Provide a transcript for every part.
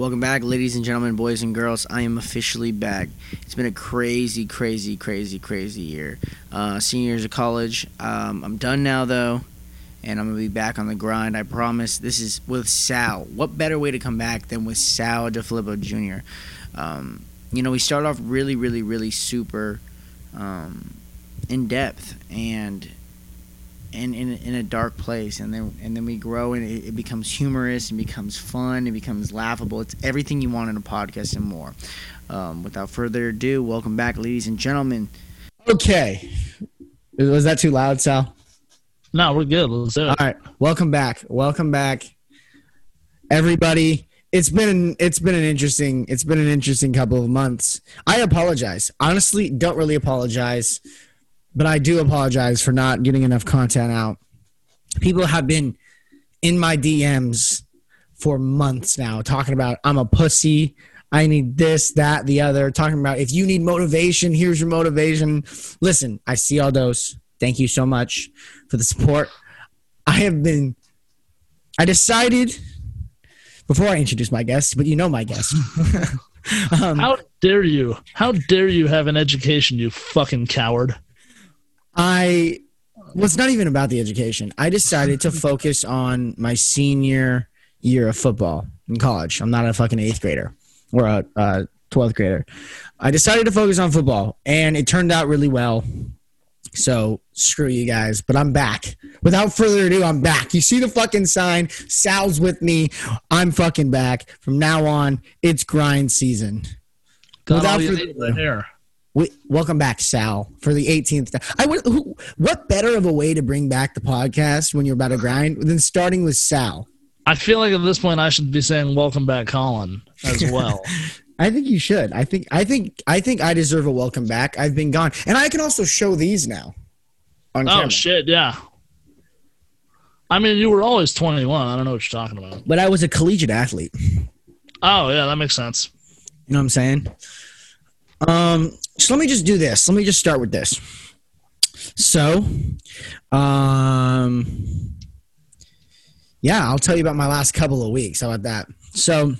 Welcome back, ladies and gentlemen, boys and girls. I am officially back. It's been a crazy, crazy, crazy, crazy year. Uh, senior years of college. Um, I'm done now, though, and I'm going to be back on the grind. I promise. This is with Sal. What better way to come back than with Sal DeFilippo Jr.? Um, you know, we start off really, really, really super um, in depth and in, in in a dark place, and then and then we grow, and it, it becomes humorous, and becomes fun, it becomes laughable. It's everything you want in a podcast and more. Um, without further ado, welcome back, ladies and gentlemen. Okay. Was that too loud, Sal? No, we're good. Let's do it. All right. Welcome back. Welcome back, everybody. It's been it's been an interesting it's been an interesting couple of months. I apologize. Honestly, don't really apologize, but I do apologize for not getting enough content out. People have been in my DMs for months now talking about I'm a pussy. I need this, that, the other. Talking about if you need motivation, here's your motivation. Listen, I see all those. Thank you so much for the support. I have been. I decided before I introduce my guest, but you know my guest. um, How dare you? How dare you have an education, you fucking coward? I well, it's not even about the education. I decided to focus on my senior year of football in college. I'm not a fucking eighth grader or a, a 12th grader. I decided to focus on football, and it turned out really well. So screw you guys, but I'm back. Without further ado, I'm back. You see the fucking sign. Sal's with me. I'm fucking back. From now on, it's grind season. Got Without further ado. We, welcome back, Sal, for the 18th. time. I who, what better of a way to bring back the podcast when you're about to grind than starting with Sal? I feel like at this point I should be saying "Welcome back, Colin" as well. I think you should. I think I think I think I deserve a welcome back. I've been gone, and I can also show these now. Oh camera. shit, yeah. I mean, you were always 21. I don't know what you're talking about. But I was a collegiate athlete. Oh yeah, that makes sense. You know what I'm saying? Um, so let me just do this. Let me just start with this. So, um, yeah, I'll tell you about my last couple of weeks. How about that? So,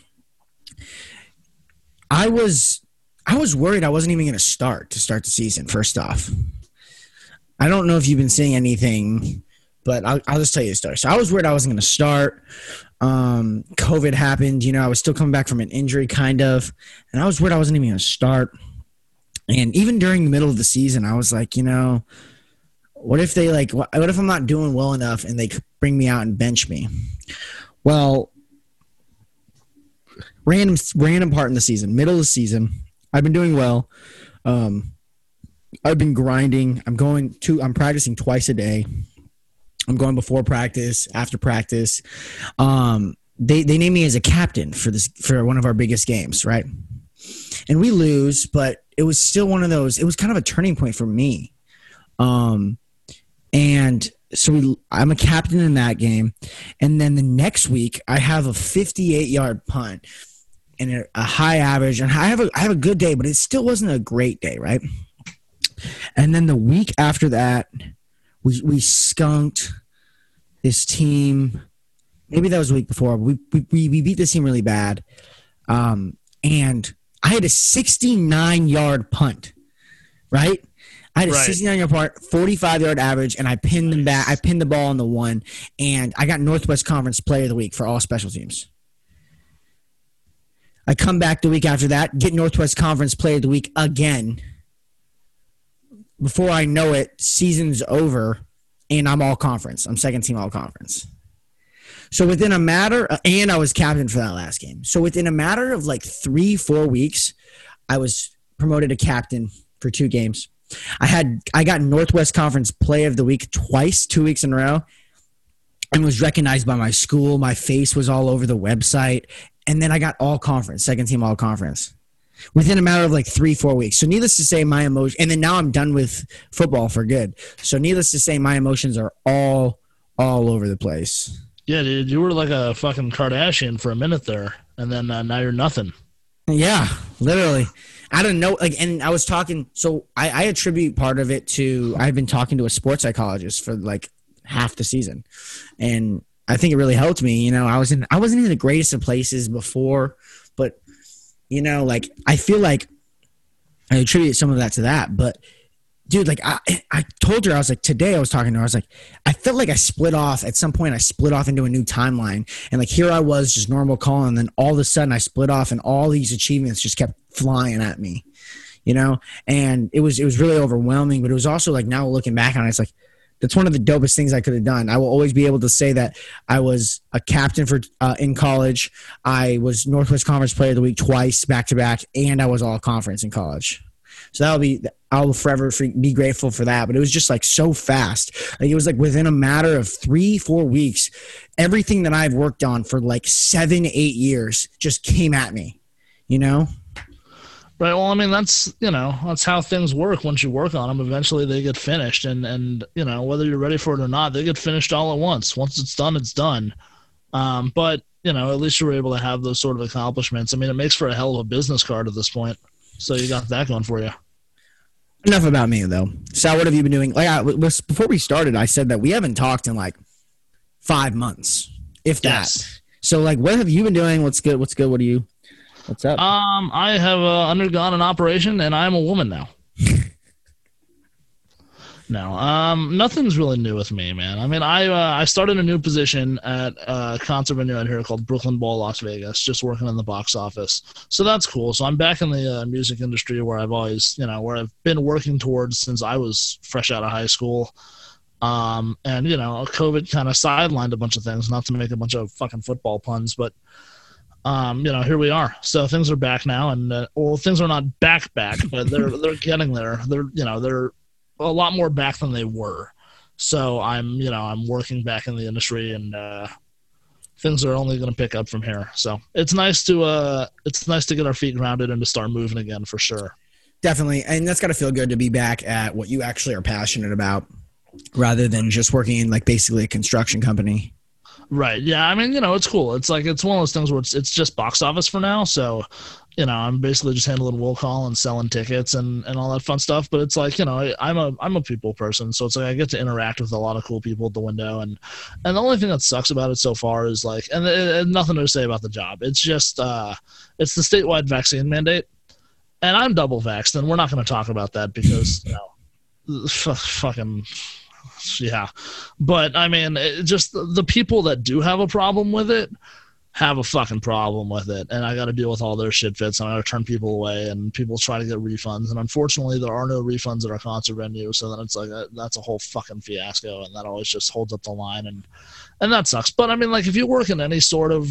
I was, I was worried I wasn't even going to start to start the season. First off, I don't know if you've been seeing anything, but I'll, I'll just tell you the story. So I was worried I wasn't going to start. Um, COVID happened. You know, I was still coming back from an injury, kind of, and I was worried I wasn't even going to start. And even during the middle of the season, I was like, you know, what if they like, what if I'm not doing well enough and they bring me out and bench me? Well, random random part in the season, middle of the season, I've been doing well. Um, I've been grinding. I'm going to. I'm practicing twice a day. I'm going before practice, after practice. Um, they they named me as a captain for this for one of our biggest games, right? And we lose, but it was still one of those. It was kind of a turning point for me. Um, and so we, I'm a captain in that game, and then the next week I have a 58 yard punt and a, a high average, and I have a I have a good day, but it still wasn't a great day, right? And then the week after that, we we skunked this team. Maybe that was the week before. We we we beat this team really bad, um, and I had a 69 yard punt, right? I had a Right. 69 yard punt, 45 yard average, and I pinned them back. I pinned the ball on the one, and I got Northwest Conference Player of the Week for all special teams. I come back the week after that, get Northwest Conference Player of the Week again. Before I know it, season's over, and I'm all conference. I'm second team all conference. So within a matter, and I was captain for that last game. So within a matter of like three, four weeks, I was promoted to captain for two games. I had I got Northwest Conference Play of the Week twice, two weeks in a row, and was recognized by my school. My face was all over the website, and then I got all conference, second team all conference, within a matter of like three, four weeks. So needless to say, my emotion, and then now I'm done with football for good. So needless to say, my emotions are all all over the place. Yeah, dude, you were like a fucking Kardashian for a minute there, and then uh, now you're nothing. Yeah, literally. I don't know. Like, and I was talking. So I, I attribute part of it to I've been talking to a sports psychologist for like half the season, and I think it really helped me. You know, I was in I wasn't in the greatest of places before, but you know, like I feel like I attribute some of that to that. But dude, like I I told her I was like today I was talking to her I was like I felt like I split off at some point I split off into a new timeline and like here I was just normal Colin and then all of a sudden I split off and all these achievements just kept flying at me, you know, and it was it was really overwhelming. But it was also like now looking back on it, it's like that's one of the dopest things I could have done. I will always be able to say that I was a captain for uh, in college. I was Northwest Conference Player of the Week twice back to back, and I was all conference in college. So that'll be I'll forever be grateful for that. But it was just like so fast. Like it was like within a matter of three four weeks, everything that I've worked on for like seven eight years just came at me. You know. Right. Well, I mean, that's you know that's how things work. Once you work on them, eventually they get finished, and and you know whether you're ready for it or not, they get finished all at once. Once it's done, it's done. Um, but you know, at least you were able to have those sort of accomplishments. I mean, it makes for a hell of a business card at this point. So you got that going for you. Enough about me though. Sal, what have you been doing? Like I, before we started, I said that we haven't talked in like five months, if that. Yes. So like, what have you been doing? What's good? What's good? What are you? What's up? Um, I have uh, undergone an operation, and I'm a woman now. No, um, nothing's really new with me, man. I mean, I uh, I started a new position at a concert venue out here called Brooklyn Bowl, Las Vegas, just working in the box office. So that's cool. So I'm back in the uh, music industry where I've always, you know, where I've been working towards since I was fresh out of high school. Um, and you know, COVID kind of sidelined a bunch of things. Not to make a bunch of fucking football puns, but um, you know, here we are. So things are back now, and uh, well, things are not back back, but they're they're getting there. They're you know they're a lot more back than they were. So I'm you know I'm working back in the industry, and uh, things are only going to pick up from here. So it's nice to uh it's nice to get our feet grounded and to start moving again for sure. Definitely, and that's got to feel good to be back at what you actually are passionate about, rather than just working in like basically a construction company. Right. Yeah. I mean, you know, it's cool. It's like it's one of those things where it's it's just box office for now. So, you know, I'm basically just handling will call and selling tickets and, and all that fun stuff. But it's like, you know, I, am a I'm a people person, so it's like I get to interact with a lot of cool people at the window. And and the only thing that sucks about it so far is like, and, and nothing to say about the job. It's just uh, it's the statewide vaccine mandate, and I'm double vaxxed, and we're not going to talk about that because you know, f- fucking yeah. But I mean, just the people that do have a problem with it have a fucking problem with it, and I got to deal with all their shit fits, and I got to turn people away, and people try to get refunds, and unfortunately, there are no refunds at our concert venue, so then it's like a, that's a whole fucking fiasco, and that always just holds up the line, and and that sucks. But I mean, like if you work in any sort of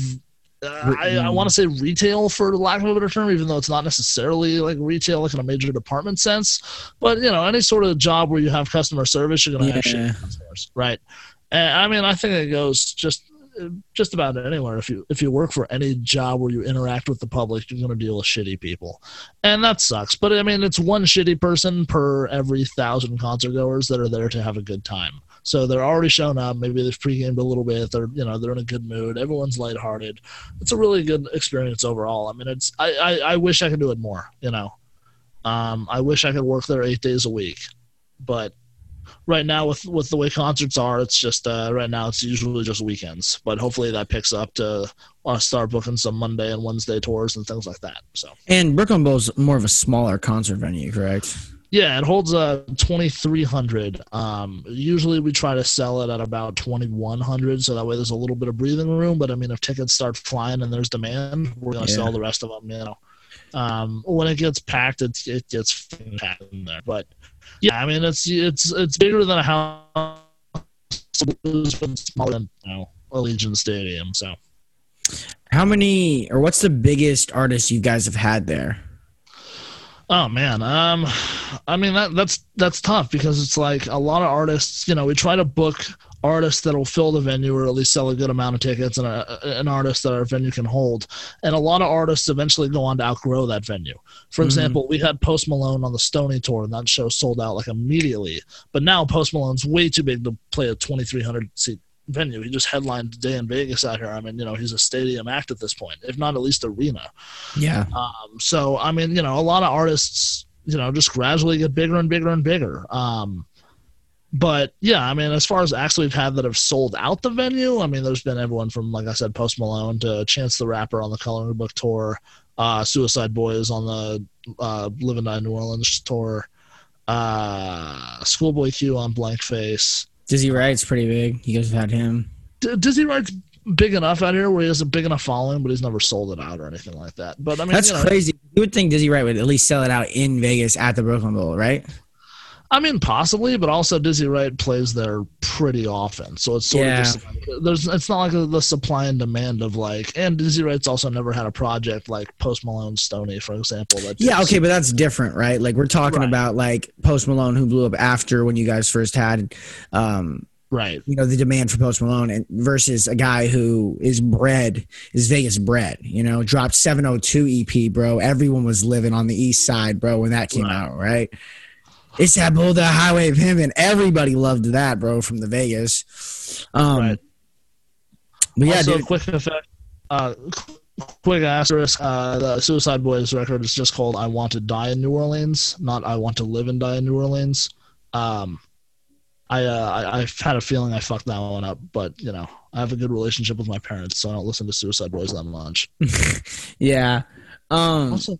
uh, I, I want to say retail for lack of a better term, even though it's not necessarily like retail, like in a major department sense. But you know, any sort of job where you have customer service, you're gonna yeah. have customers, right? And I mean, I think it goes just just about anywhere. If you if you work for any job where you interact with the public, you're going to deal with shitty people, and that sucks. But I mean, it's one shitty person per every thousand concert goers that are there to have a good time. So they're already shown up. Maybe they've pre-gamed a little bit. They're you know they're in a good mood. Everyone's lighthearted. It's a really good experience overall. I mean, it's I I, I wish I could do it more. You know, um, I wish I could work there eight days a week, but right now with with the way concerts are, it's just uh, right now it's usually just weekends. But hopefully that picks up to uh, start booking some Monday and Wednesday tours and things like that. So and Brooklyn Bowl's more of a smaller concert venue, correct? Yeah, it holds a uh, 2300. Um, usually we try to sell it at about 2100, so that way there's a little bit of breathing room. But I mean, if tickets start flying and there's demand, we're gonna yeah. sell the rest of them. You know, um, when it gets packed, it's it gets packed in there. But yeah, I mean, it's it's it's bigger than a house, but smaller than you know Allegiant Stadium. So, how many or what's the biggest artist you guys have had there? Oh man, um, I mean that that's that's tough because it's like a lot of artists. You know, we try to book artists that'll fill the venue or at least sell a good amount of tickets, and a, an artist that our venue can hold. And a lot of artists eventually go on to outgrow that venue. For mm-hmm. example, we had Post Malone on the Stony tour, and that show sold out like immediately. But now Post Malone's way too big to play a 2,300 seat venue. He just headlined today in Vegas out here. I mean, you know, he's a stadium act at this point, if not at least arena. Yeah. Um, so I mean, you know, a lot of artists, you know, just gradually get bigger and bigger and bigger. Um, but yeah, I mean, as far as acts we've had that have sold out the venue, I mean, there's been everyone from, like I said, Post Malone to Chance the Rapper on the Coloring Book tour, uh, Suicide Boys on the uh, Live and Die New Orleans tour, uh, Schoolboy Q on Blank Face. Dizzy Wright's pretty big. You guys have had him. D- Dizzy Wright's big enough out here where he has a big enough following, but he's never sold it out or anything like that. But I mean, That's you know, crazy. You would think Dizzy Wright would at least sell it out in Vegas at the Brooklyn Bowl, right? I mean, possibly, but also Dizzy Wright plays there pretty often, so it's sort Yeah. of just like, there's. It's not like the supply and demand of like, and Dizzy Wright's also never had a project like Post Malone Stony, for example. That Yeah, okay, but that's different, right? Like we're talking Right. about like Post Malone who blew up after when you guys first had um right, you know the demand for Post Malone and versus a guy who is bred is Vegas bred, you know, dropped 702 EP, bro. Everyone was living on the east side, bro, when that came Right. out, right? It's that bull the highway of him and everybody loved that, bro, from the Vegas. Um right. but yeah, also, dude, quick effect. Uh, quick asterisk. Uh, the Suicide Boys record is just called "I Want to Die in New Orleans," not "I Want to Live and Die in New Orleans." Um, I, uh, I I've had a feeling I fucked that one up, but you know, I have a good relationship with my parents, so I don't listen to Suicide Boys that much. yeah. Um Also,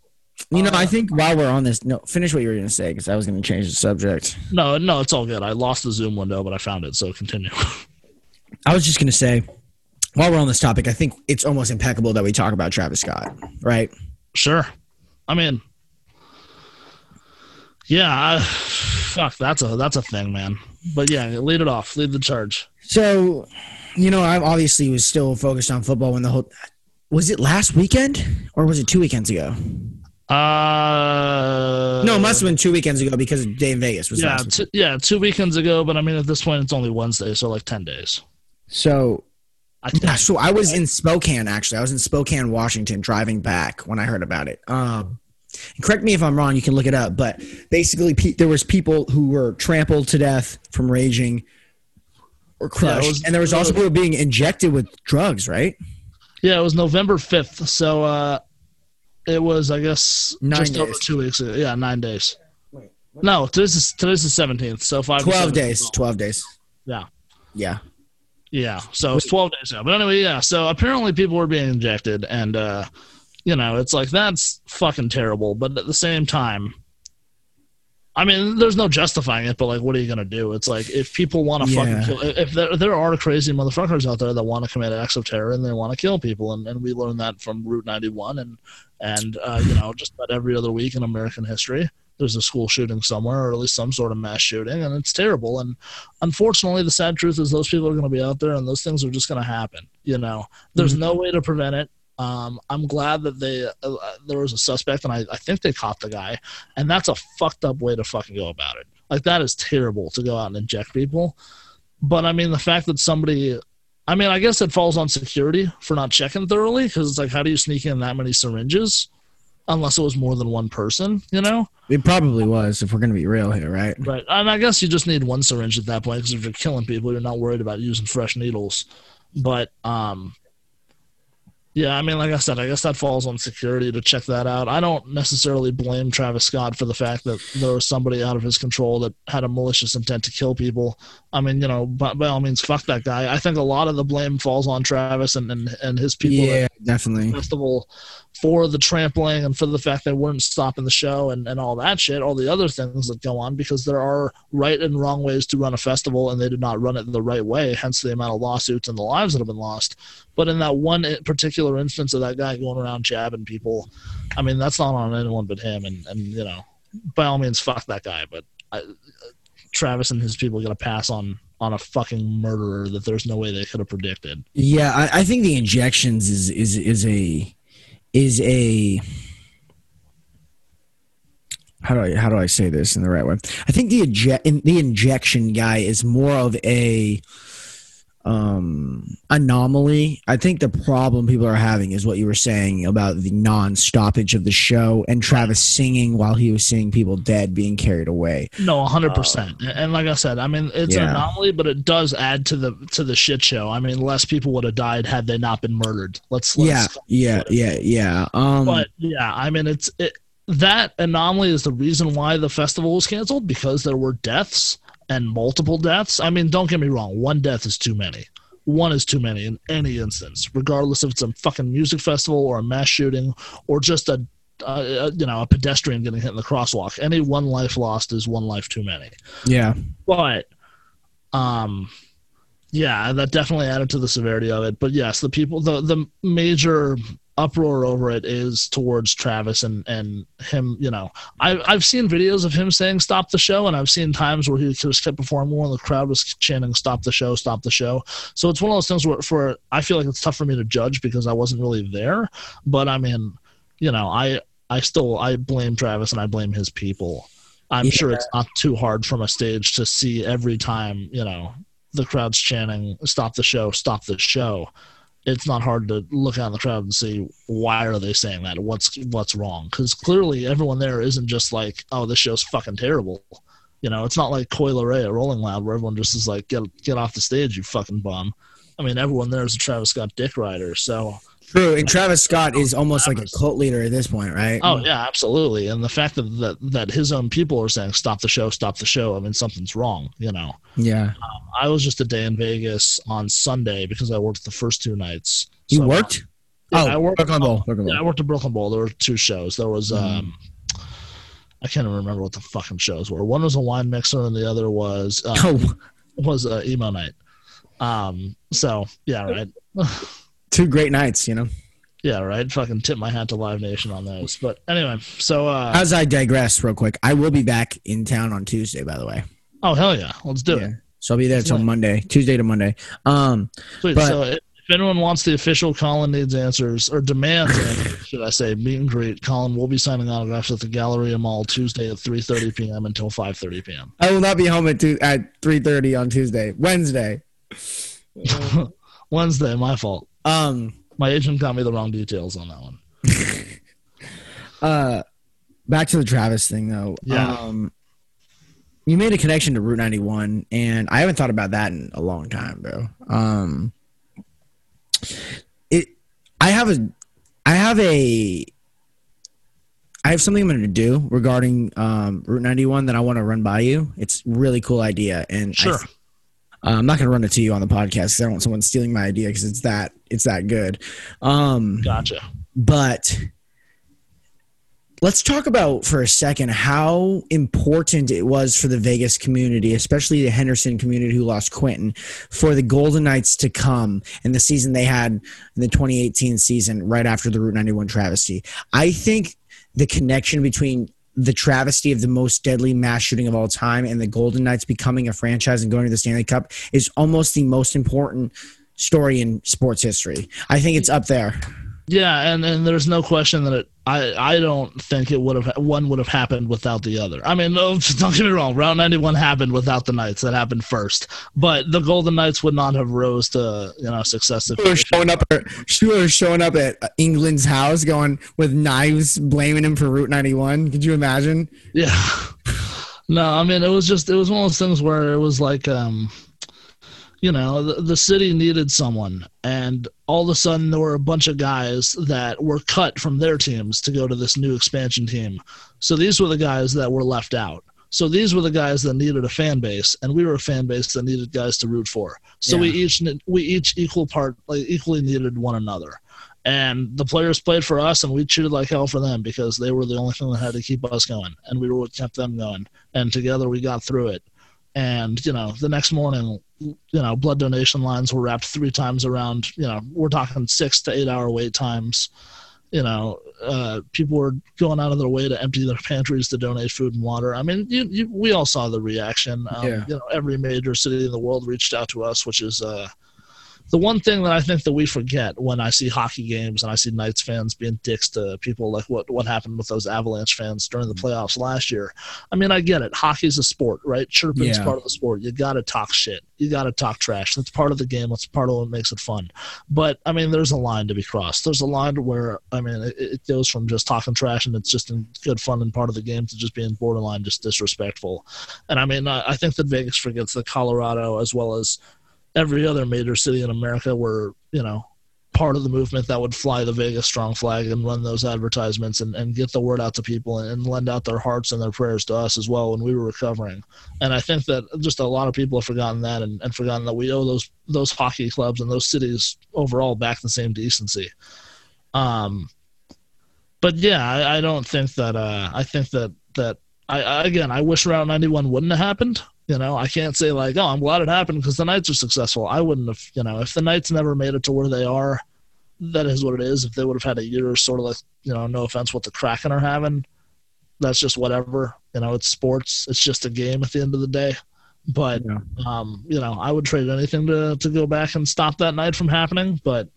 you know, uh, I think while we're on this, no, finish what you were going to say because I was going to change the subject. no, no, it's all good. I lost the Zoom window, but I found it, so continue. I was just going to say, while we're on this topic, I think it's almost impeccable that we talk about Travis Scott, right? sure. I mean, yeah, I, fuck, that's a that's a thing, man. But yeah, lead it off. Lead the charge. So, you know, I obviously was still focused on football when the whole. Was it last weekend or was it two weekends ago? Uh, No, it must have been two weekends ago because Day N Vegas was yeah, last t- yeah, two weekends ago. But I mean, at this point, it's only Wednesday, so like ten days. So, I yeah, so I was in Spokane actually. I was in Spokane, Washington, driving back when I heard about it. Um, correct me if I'm wrong. You can look it up, but basically, pe- there was people who were trampled to death from raging or crushed, was- and there was also people being injected with drugs, right? Yeah, it was November fifth, so uh, it was I guess Nine just over days. two weeks ago. Yeah, nine days. Wait, No, today's the, today's the seventeenth, so five. to Twelve seven days. Twelve days. Yeah. Yeah. Yeah, so it's 12 days ago. But anyway, yeah, so apparently people were being injected, and, uh, you know, it's like that's fucking terrible. But at the same time, I mean, there's no justifying it, but like, what are you going to do? It's like if people want to Yeah. fucking kill, if there, there are crazy motherfuckers out there that want to commit acts of terror and they want to kill people, and, and we learned that from Route 91 and, and uh, you know, just about every other week in American history. There's a school shooting somewhere, or at least some sort of mass shooting, and it's terrible. And unfortunately, the sad truth is those people are going to be out there, and those things are just going to happen. You know, there's Mhm. no way to prevent it. Um, I'm glad that they uh, there was a suspect, and I, I think they caught the guy. And that's a fucked up way to fucking go about it. Like that is terrible to go out and inject people. But I mean, the fact that somebody, I mean, I guess it falls on security for not checking thoroughly because it's like, how do you sneak in that many syringes? Unless it was more than one person, you know. It probably was, if we're going to be real here, right? Right. And I guess you just need one syringe at that point because if you're killing people, you're not worried about using fresh needles. But um, yeah, I mean, like I said, I guess that falls on security to check that out. I don't necessarily blame Travis Scott for the fact that there was somebody out of his control that had a malicious intent to kill people. I mean, you know, by, by all means, fuck that guy. I think a lot of the blame falls on Travis and and, and his people. Yeah, definitely. festival for the trampling and for the fact they weren't stopping the show and, and all that shit, all the other things that go on, because there are right and wrong ways to run a festival and they did not run it the right way, hence the amount of lawsuits and the lives that have been lost. But in that one eh, particular instance of that guy going around jabbing people, I mean, that's not on anyone but him. And, and you know, by all means, fuck that guy. But I, Travis and his people got to pass on on a fucking murderer that there's no way they could have predicted. Yeah, I, I think the injections is is is a is a how do I how do I say this in the right way? I think the inje- in, the injection guy is more of a um anomaly. I think the problem people are having is what you were saying about the non-stoppage of the show and Travis singing while he was seeing people dead being carried away. No, hundred percent. And like I said, I mean, it's an anomaly, but it does add to the to the shit show. I mean, less people would have died had they not been murdered. Let's, let's Yeah, yeah, yeah, yeah. Um But yeah, I mean, it's it, that anomaly is the reason why the festival was canceled because there were deaths. And multiple deaths. I mean, don't get me wrong, one death is too many. One is too many in any instance, regardless if it's a fucking music festival or a mass shooting or just a uh, you know a pedestrian getting hit in the crosswalk. Any one life lost is one life too many. Yeah. But um yeah, that definitely added to the severity of it. But yes, the people the the major uproar over it is towards Travis and and him. You know, I I've seen videos of him saying "stop the show," and I've seen times where he just kept performing when the crowd was chanting "stop the show, stop the show." So it's one of those things where for I feel like it's tough for me to judge because I wasn't really there. But I mean, you know, I I still I blame Travis and I blame his people. I'm Yeah. sure it's not too hard from a stage to see every time, you know, the crowd's chanting, stop the show, stop the show. It's not hard to look out in the crowd and see why are they saying that? What's what's wrong? Because clearly everyone there isn't just like, oh, this show's fucking terrible. You know, it's not like Coil Ray or Rolling Loud where everyone just is like, get get off the stage, you fucking bum. I mean, everyone there is a Travis Scott dick rider. So, True. And Travis Scott is almost like a cult leader at this point, right? oh yeah, absolutely. And the fact that that, that his own people are saying, stop the show, stop the show. I mean, something's wrong. You know. Yeah. I was just a Day N Vegas on Sunday because I worked the first two nights. You So, worked? Yeah, oh, I worked- Brooklyn Bowl. Brooklyn Bowl. Yeah, I worked at Brooklyn Bowl. There were two shows. There was Mhm. um, I can't even remember what the fucking shows were. One was a wine mixer, and the other was uh, Oh, was a emo night. Um, so yeah, right. two great nights, you know. Yeah, right. Fucking tip my hat to Live Nation on those. But anyway, so uh, As I digress, real quick, I will be back in town on Tuesday. By the way, oh hell yeah, let's do yeah. it. So I'll be there till. Monday, Tuesday to Monday. Um, Sweet. But- so if anyone wants the official Colin needs answers or demands, answers, should I say, meet and greet, Colin will be signing autographs at the Galleria Mall Tuesday at 3:30 p.m. until 5:30 p.m. I will not be home at two, at three thirty on Tuesday, Wednesday. Wednesday, my fault. Um, My agent got me the wrong details on that one. uh, back to the Travis thing though. Yeah. Um, you made a connection to Route 91, and I haven't thought about that in a long time, bro. Um, it, I have a, I have a, I have something I'm going to do regarding um, Route 91 that I want to run by you. It's a really cool idea, and Sure. th- uh, I'm not going to run it to you on the podcast because I don't want someone stealing my idea because it's that it's that good. Um, Gotcha. but let's talk about for a second how important it was for the Vegas community, especially the Henderson community who lost Quinton, for the Golden Knights to come in the season they had in the 2018 season right after the Route 91 travesty. I think the connection between the travesty of the most deadly mass shooting of all time and the Golden Knights becoming a franchise and going to the Stanley Cup is almost the most important story in sports history. I think it's up there. Yeah, and, and there's no question that it. I I don't think it would have one would have happened without the other. I mean, no, don't get me wrong. Route 91 happened without the Knights. That happened first, but the Golden Knights would not have rose to you know successive. She was showing up. At, she was showing up at England's house, going with knives, blaming him for Route 91. Could you imagine? Yeah. No, I mean it was just it was one of those things where it was like um you know, the, the city needed someone and all of a sudden there were a bunch of guys that were cut from their teams to go to this new expansion team. So these were the guys that were left out. So these were the guys that needed a fan base and we were a fan base that needed guys to root for. So we each we each equal part like equally needed one another. And the players played for us, and we cheated like hell for them because they were the only thing that had to keep us going, and we were what kept them going. And together we got through it. And you know, the next morning, you know, blood donation lines were wrapped three times around. You know, we're talking six to eight hour wait times. You know, uh, people were going out of their way to empty their pantries to donate food and water. I mean, you, you, we all saw the reaction. Um, Yeah. You know, every major city in the world reached out to us, which is uh, the one thing that I think that we forget when I see hockey games and I see Knights fans being dicks to people like what what happened with those Avalanche fans during the mm-hmm. playoffs last year. I mean, I get it. Hockey's a sport, right? Chirping's Yeah. part of the sport. You got to talk shit. You got to talk trash. That's part of the game. That's part of what makes it fun. But I mean, there's a line to be crossed. There's a line to where I mean, it, it goes from just talking trash and it's just in good fun and part of the game to just being borderline just disrespectful. And I mean, I, I think that Vegas forgets that Colorado, as well as every other major city in America, were you know part of the movement that would fly the Vegas strong flag and run those advertisements and, and get the word out to people and, lend out their hearts and their prayers to us as well when we were recovering. And I think that just a lot of people have forgotten that and, and forgotten that we owe those those hockey clubs and those cities overall back the same decency. Um, but yeah, I, I don't think that. Uh, I think that that I, I again, I wish Route 91 wouldn't have happened. You know, I can't say like, oh, I'm glad it happened because the Knights are successful. I wouldn't have, you know, if the Knights never made it to where they are, that is what it is. If they would have had a year, sort of like, you know, no offense, what the Kraken are having, that's just whatever. You know, it's sports. It's just a game at the end of the day. But, Yeah. um, you know, I would trade anything to to go back and stop that night from happening. But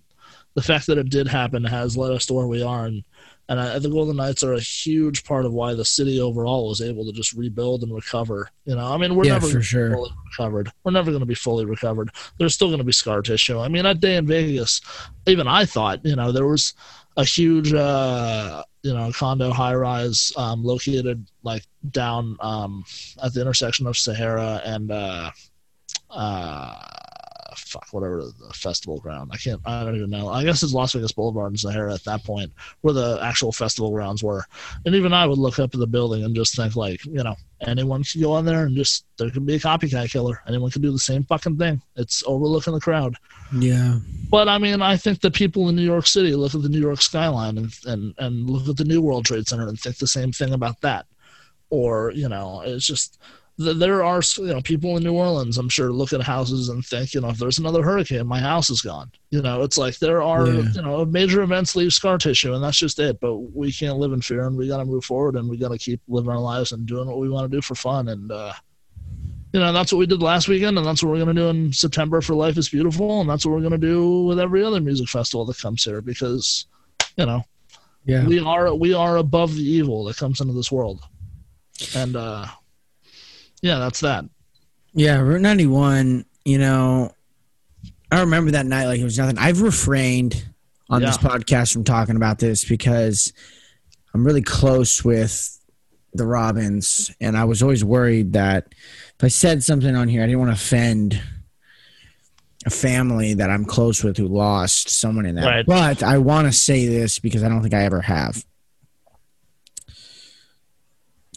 the fact that it did happen has led us to where we are, and and I, the Golden Knights are a huge part of why the city overall was able to just rebuild and recover. You know, I mean, we're Yeah, never for sure. fully recovered. We're never going to be fully recovered. There's still going to be scar tissue. I mean, that Day N Vegas, even I thought, you know, there was a huge, uh, you know, condo high rise um, located like down um, at the intersection of Sahara and uh, uh, fuck whatever the festival ground. I can't. I don't even know. I guess it's Las Vegas Boulevard and Sahara at that point where the actual festival grounds were. And even I would look up at the building and just think like, you know, anyone could go on there and just there could be a copycat killer. Anyone could do the same fucking thing. It's overlooking the crowd. Yeah. But I mean, I think the people in New York City look at the New York skyline and and, and look at the New World Trade Center and think the same thing about that. Or you know, it's just there are you know people in New Orleans. I'm sure look at houses and think, you know, if there's another hurricane, my house is gone. You know, it's like there are Yeah. you know major events leave scar tissue, and that's just it. But we can't live in fear, and we got to move forward, and we got to keep living our lives and doing what we want to do for fun, and. uh you know, that's what we did last weekend, and that's what we're going to do in September for Life is Beautiful, and that's what we're going to do with every other music festival that comes here because, you know, Yeah. we are we are above the evil that comes into this world, and uh, yeah, that's that. Yeah, Route 91, you know, I remember that night like it was nothing. I've refrained on this podcast from talking about this because I'm really close with the Robbins, and I was always worried that if I said something on here, I didn't want to offend a family that I'm close with who lost someone in that. Right. But I want to say this because I don't think I ever have.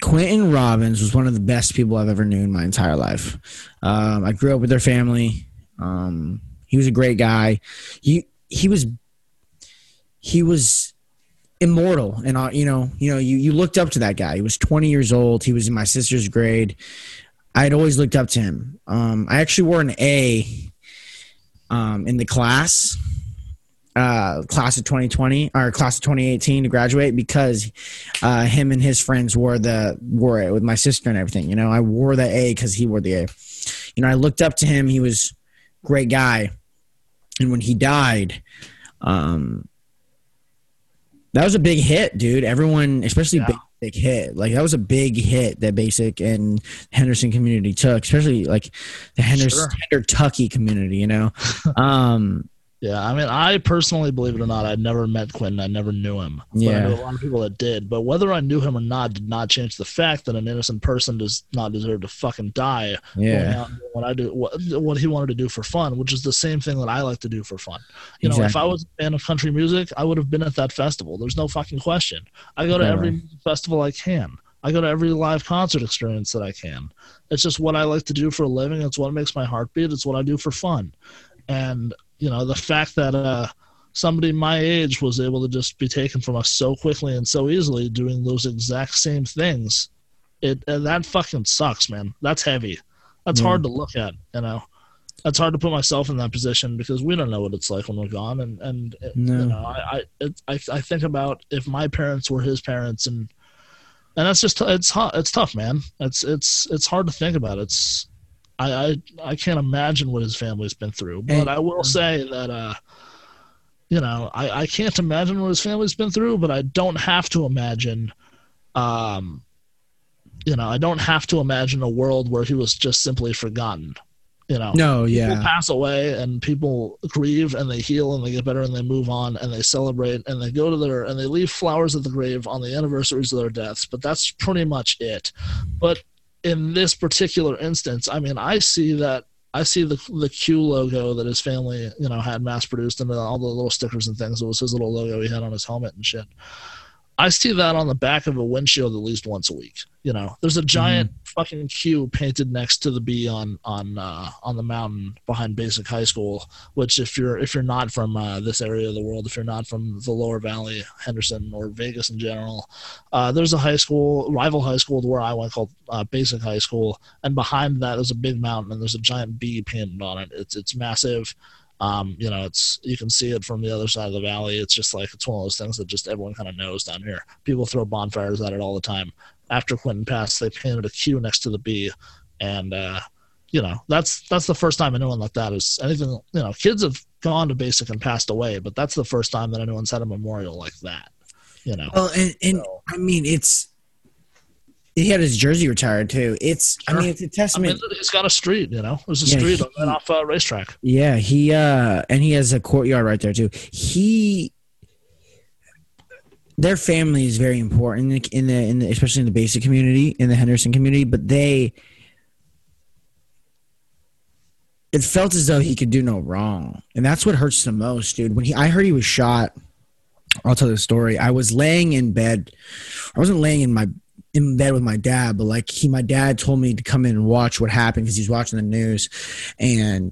Quinton Robbins was one of the best people I've ever knew in my entire life. Um, I grew up with their family. Um, he was a great guy. He he was he was immortal, and uh, you know you know you you looked up to that guy. He was 20 years old. He was in my sister's grade. I had always looked up to him. Um, I actually wore an A um, in the class, uh, class of 2020 or class of 2018 to graduate because uh, him and his friends wore the wore it with my sister and everything. You know, I wore the A because he wore the A. You know, I looked up to him. He was great guy, and when he died, um, that was a big hit, dude. Everyone, especially Yeah. big, hit. Like that was a big hit that Basic and Henderson community took, especially like the Henderson Sure. Tucky community. You know, um, Yeah, I mean, I personally, believe it or not, I'd never met Quinton. I never knew him. But I Yeah. know a lot of people that did. But whether I knew him or not did not change the fact that an innocent person does not deserve to fucking die. yeah, out what I do, what, what he wanted to do for fun, which is the same thing that I like to do for fun. You know, if I was a fan of country music, I would have been at that festival. There's no fucking question. I go to every festival I can. I go to every live concert experience that I can. It's just what I like to do for a living. It's what makes my heart beat. It's what I do for fun. And you know, the fact that uh, somebody my age was able to just be taken from us so quickly and so easily doing those exact same things, it and that fucking sucks, man. That's heavy. That's Yeah. hard to look at. You know, that's hard to put myself in that position because we don't know what it's like when we're gone. And and uh, No. you know, I I, it, I I think about if my parents were his parents and. And that's just it's hot it's tough, man. It's it's it's hard to think about. It's I, I I can't imagine what his family's been through. But And- I will say that uh you know, I, I can't imagine what his family's been through, but I don't have to imagine um you know, I don't have to imagine a world where he was just simply forgotten. You know. no, People yeah, pass away and people grieve and they heal and they get better and they move on and they celebrate and they go to their and they leave flowers at the grave on the anniversaries of their deaths. But that's pretty much it. But in this particular instance, I mean, I see that I see the the Q logo that his family, you know, had mass produced and all the little stickers and things. It was his little logo he had on his helmet and shit. I see that on the back of a windshield at least once a week. You know, there's a giant mm-hmm. fucking Q painted next to the B on on uh, on the mountain behind Basic High School. Which, if you're if you're not from uh, this area of the world, if you're not from the Lower Valley, Henderson, or Vegas in general, uh, there's a high school rival high school to where I went called uh, Basic High School, and behind that there's a big mountain and there's a giant B painted on it. It's it's massive. Um, you know, it's you can see it from the other side of the valley. It's just like it's one of those things that just everyone kind of knows down here. People throw bonfires at it all the time. After Quinton passed, they painted a Q next to the B, and uh, you know that's that's the first time anyone like that is anything. You know, kids have gone to basic and passed away, but that's the first time that anyone's had a memorial like that. You know. Well, and, and so, I mean, it's he had his jersey retired too. It's sure. I mean it's a testament. I mean, he's got a street, you know. There's a yeah, street he, off a uh, racetrack. Yeah, he uh and he has a courtyard right there too. He their family is very important in the, in the, in the especially in the basic community in the Henderson community, but they it felt as though he could do no wrong. And that's what hurts the most, dude. When he I heard he was shot, I'll tell the story. I was laying in bed. I wasn't laying in my in bed with my dad, but like he, my dad told me to come in and watch what happened because he's watching the news, and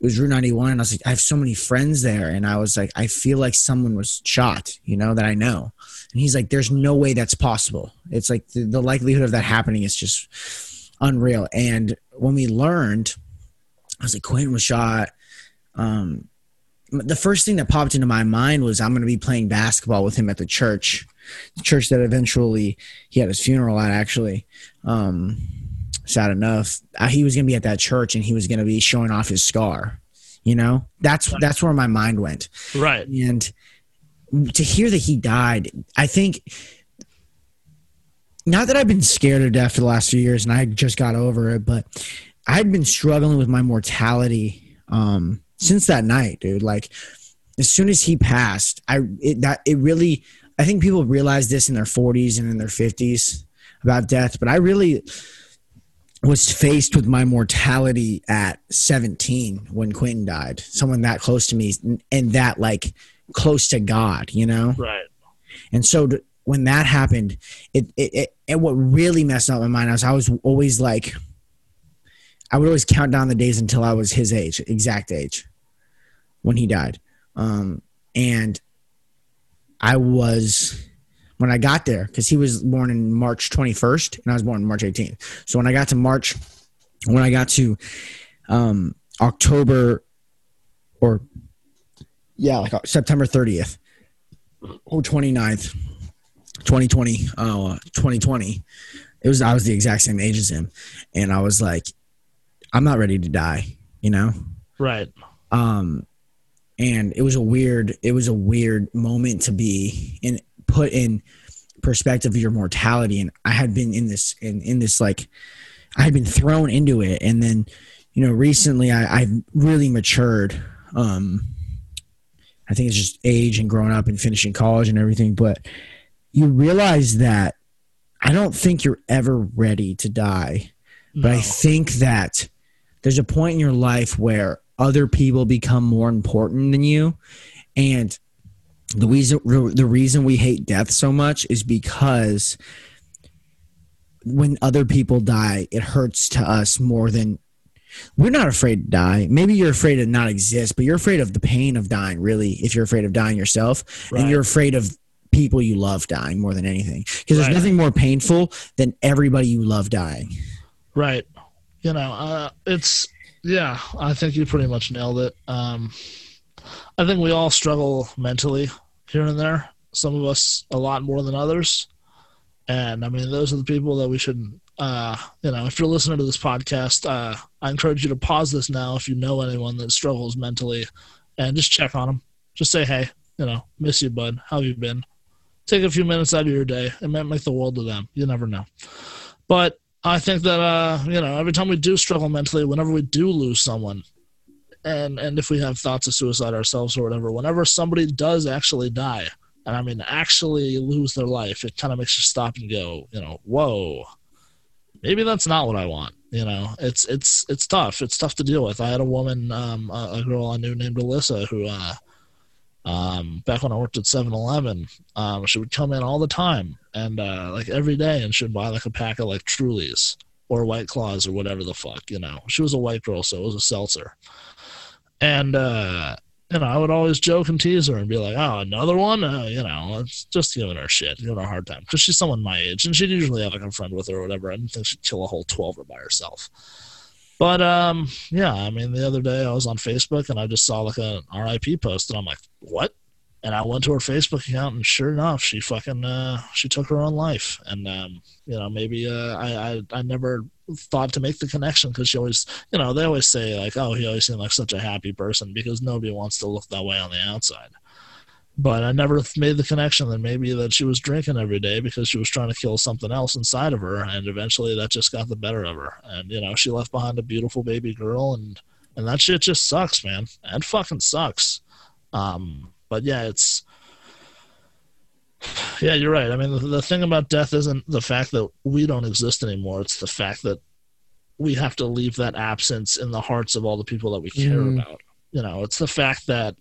it was Route 91, and I was like, I have so many friends there, and I was like, I feel like someone was shot, you know, that I know, and he's like, there's no way that's possible. It's like the, the likelihood of that happening is just unreal. And when we learned, I was like, Quinton was shot. Um, the first thing that popped into my mind was I'm going to be playing basketball with him at the church the church that eventually he had his funeral at actually um, sad enough uh, he was going to be at that church and he was going to be showing off his scar you know? That's that's where my mind went. Right. And to hear that he died i think not that i've been scared of death for the last few years and i just got over it but i'd been struggling with my mortality um, since that night dude. Like as soon as he passed i it, that it really I think people realize this in their 40s and in their 50s about death, but I really was faced with my mortality at 17 when Quinton died. Someone that close to me and that like close to God, you know? Right. And so to, when that happened, it, it, it, and what really messed up my mind was I was always like, I would always count down the days until I was his age, exact age, when he died. Um, and I was when I got there because he was born in March 21st and I was born March 18th. So when I got to March, when I got to um, October or yeah, like uh, September 30th or 29th, 2020, uh, 2020, it was I was the exact same age as him, and I was like, I'm not ready to die, you know. Right. Um, and it was a weird it was a weird moment to be in put in perspective of your mortality. And i had been in this in, in this like i had been thrown into it. And then you know recently i i've really matured. Um i think it's just age and growing up and finishing college and everything. But you realize that i don't think you're ever ready to die. No. but i think that there's a point in your life where other people become more important than you. And the reason the reason we hate death so much is because when other people die it hurts to us more than we're not afraid to die. Maybe you're afraid to not exist but you're afraid of the pain of dying really if you're afraid of dying yourself. Right. and you're afraid of people you love dying more than anything. Because there's nothing more painful than everybody you love dying. Right. You know uh, it's yeah, I think you pretty much nailed it. Um, I think we all struggle mentally here and there. Some of us a lot more than others. And I mean, those are the people that we should, uh, you know, if you're listening to this podcast, uh, I encourage you to pause this now if you know anyone that struggles mentally and just check on them. Just say, hey, you know, miss you, bud. How have you been? Take a few minutes out of your day. It might make the world to them. You never know. But I think that uh, you know every time we do struggle mentally, whenever we do lose someone, and and if we have thoughts of suicide ourselves or whatever, whenever somebody does actually die, and I mean actually lose their life, it kind of makes you stop and go, you know, whoa, maybe that's not what I want. You know, it's it's it's tough. It's tough to deal with. I had a woman, um, a, a girl I knew named Alyssa, who, uh, um, back when I worked at 7-Eleven, um, she would come in all the time and uh, like every day, and she'd buy like a pack of like Trulies or White Claws or whatever the fuck. You know, she was a white girl, so it was a seltzer, and uh, you know, I would always joke and tease her and be like, "Oh, another one," uh, you know, it's just giving her shit, giving her a hard time because she's someone my age, and she'd usually have like a friend with her or whatever. I didn't think she'd kill a whole twelver by herself. But um, yeah, I mean, the other day I was on Facebook and I just saw like a RIP post, and I'm like, "What?" And I went to her Facebook account, and sure enough, she fucking uh, she took her own life. And um, you know, maybe uh, I, I I never thought to make the connection because she always, you know, they always say like, oh, he always seemed like such a happy person because nobody wants to look that way on the outside. But I never made the connection that maybe that she was drinking every day because she was trying to kill something else inside of her, and eventually that just got the better of her. And you know, she left behind a beautiful baby girl, and and that shit just sucks, man. and fucking sucks. Um, but yeah, it's yeah, you're right. I mean, the, the thing about death isn't the fact that we don't exist anymore. It's the fact that we have to leave that absence in the hearts of all the people that we care Mm. about. You know, it's the fact that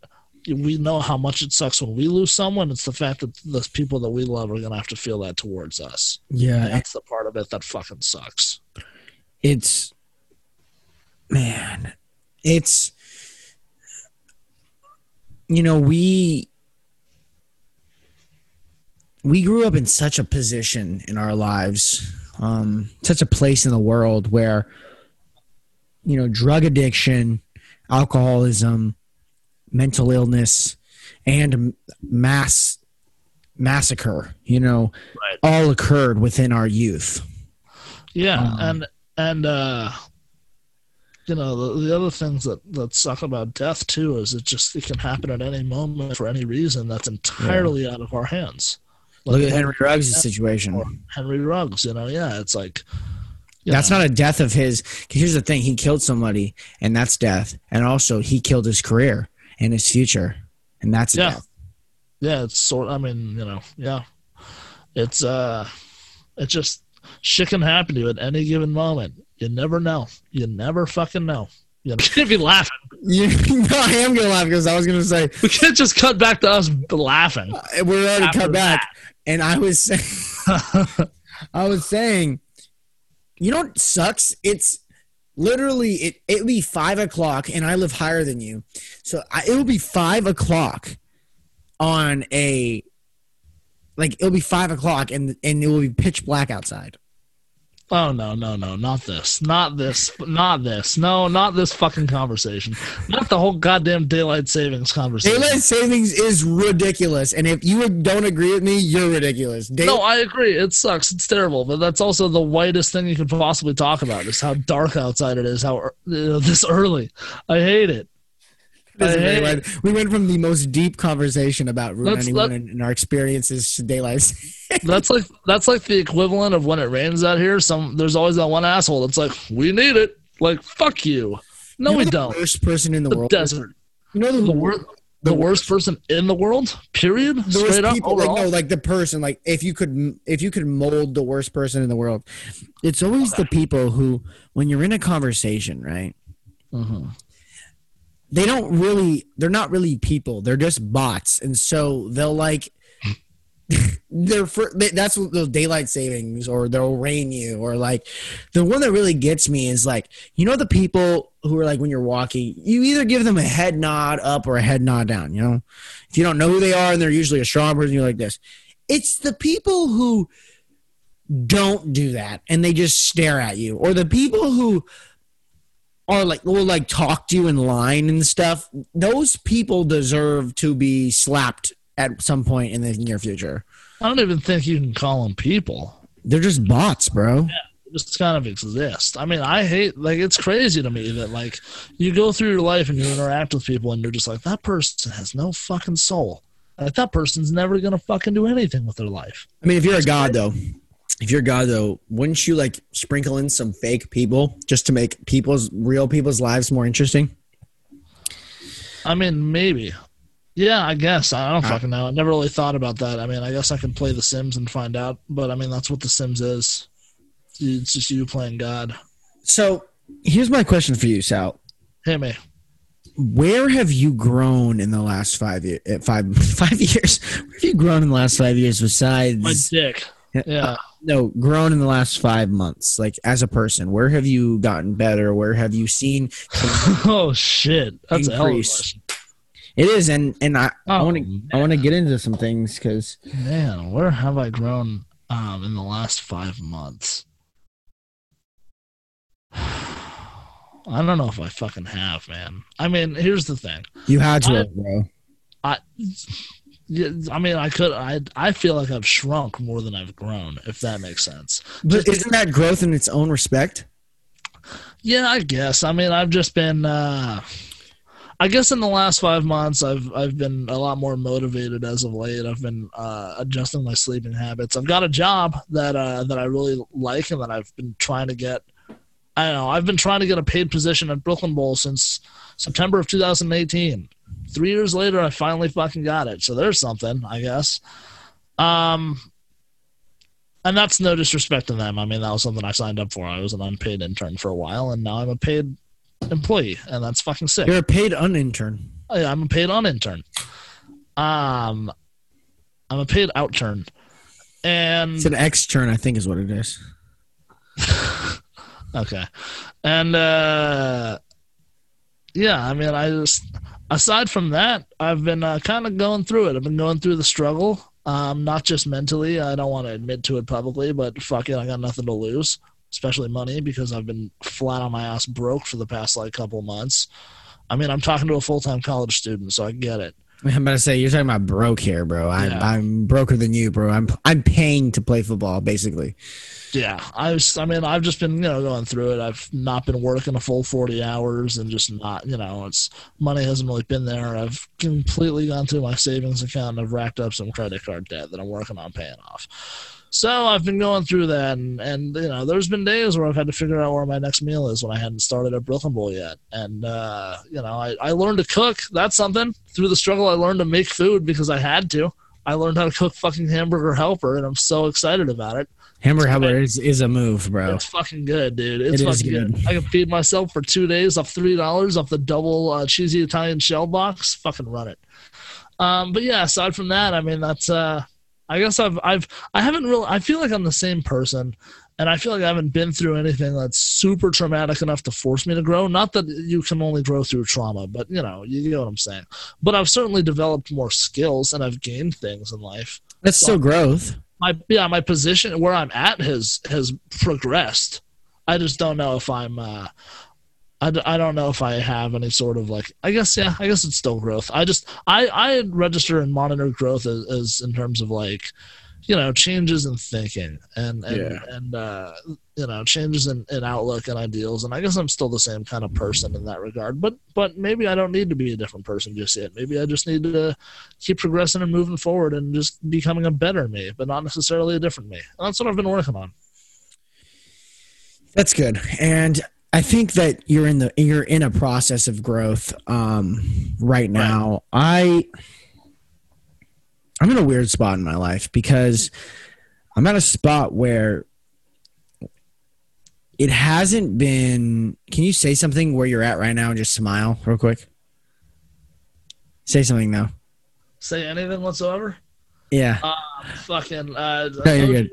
we know how much it sucks when we lose someone. It's the fact that the people that we love are going to have to feel that towards us. Yeah, that's the part of it that fucking sucks. it's man it's you know we we grew up in such a position in our lives um such a place in the world where you know drug addiction alcoholism mental illness and mass massacre you know Right. all occurred within our youth Yeah, Um, and and uh, you know the, the other things that that suck about death too is it just it can happen at any moment for any reason that's entirely out of our hands. Look at Henry Ruggs' situation. Henry Ruggs, you know, yeah, it's like That's not a death of his Here's the thing: he killed somebody, and that's death. And also, he killed his career and his future, and that's Yeah. death. yeah, it's sort. I mean, you know, yeah, it's uh, it just shit can happen to you at any given moment. You never know. You never fucking know. You can't be laughing. You, no, I am gonna laugh because I was gonna say We can't just cut back to us laughing. we're already cut back, and I was saying, I was saying, you know what sucks? It's literally it. It'll be five o'clock, and I live higher than you, so I, it will be five o'clock on a like it'll be five o'clock, and and it will be pitch black outside. Oh no, no, no, not this. Not this. Not this. No, not this fucking conversation. Not the whole goddamn daylight savings conversation. Daylight savings is ridiculous, and if you don't agree with me, you're ridiculous. Day- No, I agree. It sucks. It's terrible, but that's also the whitest thing you could possibly talk about is how dark outside it is. How er, you know, this early. I hate it. Doesn't I really hate matter. we went from the most deep conversation about 91 let- and, our experiences to daylight. savings. That's like that's like the equivalent of when it rains out here. Some there's always that one asshole that's like, we need it. Like fuck you. No, You know we the don't. Worst person in the, The world. desert. You know the, The worst. The worst person in the world. Period. the Straight up. people. Like no, like the person. Like if you could, if you could mold the worst person in the world, it's always the people who, when you're in a conversation, right? Mhm. They don't really. They're not really people. They're just bots, and so they'll like. they're for, they, that's what those daylight savings or they'll rain you or like the one that really gets me is like you know the people who are like when you're walking you either give them a head nod up or a head nod down you know if you don't know who they are and they're usually a strong person you're like this it's the people who don't do that and they just stare at you or the people who are like will like talk to you in line and stuff those people deserve to be slapped at some point in the near future I don't even think you can call them people. they're just bots bro They just kind of exist. I mean, I hate like it's crazy to me that like you go through your life and you interact with people and you're just like that person has no fucking soul. Like that person's never gonna fucking do anything with their life. i mean if you're a god though if you're god though wouldn't you like sprinkle in some fake people just to make people's real people's lives more interesting I mean, maybe. Yeah, I guess. I don't Uh, fucking know. I never really thought about that. I mean, I guess I can play The Sims and find out, but I mean, that's what The Sims is. It's just you playing God. So here's my question for you, Sal. Hit me. Where have you grown in the last five years? Five five years. Where have you grown in the last five years besides My dick. Yeah. No grown in the last five months? Like as a person, where have you gotten better? Where have you seen? oh shit. That's a hell of a Increase. question. It is, and and I I Oh, want to I want to get into some things because Man, where have I grown um in the last five months? I don't know if I fucking have, man. I mean, here's the thing. you had to, I- have, bro. I, I mean, I could. I I feel like I've shrunk more than I've grown, if that makes sense. But isn't that growth in its own respect? Yeah, I guess. I mean, I've just been. uh I guess in the last five months, I've I've been a lot more motivated as of late. I've been uh, adjusting my sleeping habits. I've got a job that uh, that I really like and that I've been trying to get. I don't know. I've been trying to get a paid position at Brooklyn Bowl since September of 2018. Three years later, I finally fucking got it. So there's something, I guess. Um, and that's no disrespect to them. I mean, that was something I signed up for. I was an unpaid intern for a while, and now I'm a paid employee, and that's fucking sick. You're a paid unintern. Oh, yeah, I'm a paid unintern. Um, I'm a paid outturn, and It's an extern, I think, is what it is. okay, and uh, yeah, I mean, I just aside from that, I've been uh, kind of going through it. I've been going through the struggle, um, not just mentally. I don't want to admit to it publicly, but fuck it, I got nothing to lose, especially money, because I've been flat on my ass broke for the past like couple months. I mean, I'm talking to a full time college student, so I get it. I'm about to say you're talking about broke here, bro. I'm Yeah. I'm broker than you, bro. I'm I'm paying to play football, basically. Yeah, I was. I mean, I've just been you know going through it. I've not been working a full forty hours and just not you know it's money hasn't really been there. I've completely gone through my savings account and I've racked up some credit card debt that I'm working on paying off. So I've been going through that, and and you know, there's been days where I've had to figure out where my next meal is when I hadn't started at Brooklyn Bowl yet, and uh, you know, I I learned to cook. That's something through the struggle. I learned to make food because I had to. I learned how to cook fucking hamburger helper, and I'm so excited about it. Hamburger Helper is, is a move, bro. It's fucking good, dude. It's It is fucking good. good. I can feed myself for two days off three dollars off the double uh, cheesy Italian shell box. Fucking run it. Um, but yeah, aside from that, I mean, that's. Uh, I guess I've I've I haven't really. I feel like I'm the same person, and I feel like I haven't been through anything that's super traumatic enough to force me to grow. Not that you can only grow through trauma, but you know, you know what I'm saying. But I've certainly developed more skills, and I've gained things in life That's still growth. my yeah my position where I'm at has has progressed. I just don't know if I'm. Uh, I, d- I don't know if I have any sort of like I guess yeah I guess it's still growth. I just I I register and monitor growth as, as in terms of like you know changes in thinking and and Yeah. and uh, you know changes in, in outlook and ideals and I guess I'm still the same kind of person in that regard. But but maybe I don't need to be a different person just yet. Maybe I just need to keep progressing and moving forward and just becoming a better me, but not necessarily a different me. And that's what I've been working on. That's good. And I think that you're in the you're in a process of growth um right now. I I'm in a weird spot in my life because I'm at a spot where it hasn't been Can you say something where you're at right now and just smile real quick? Say something though. Say anything whatsoever? Yeah. Fucking. Uh, No, you're good.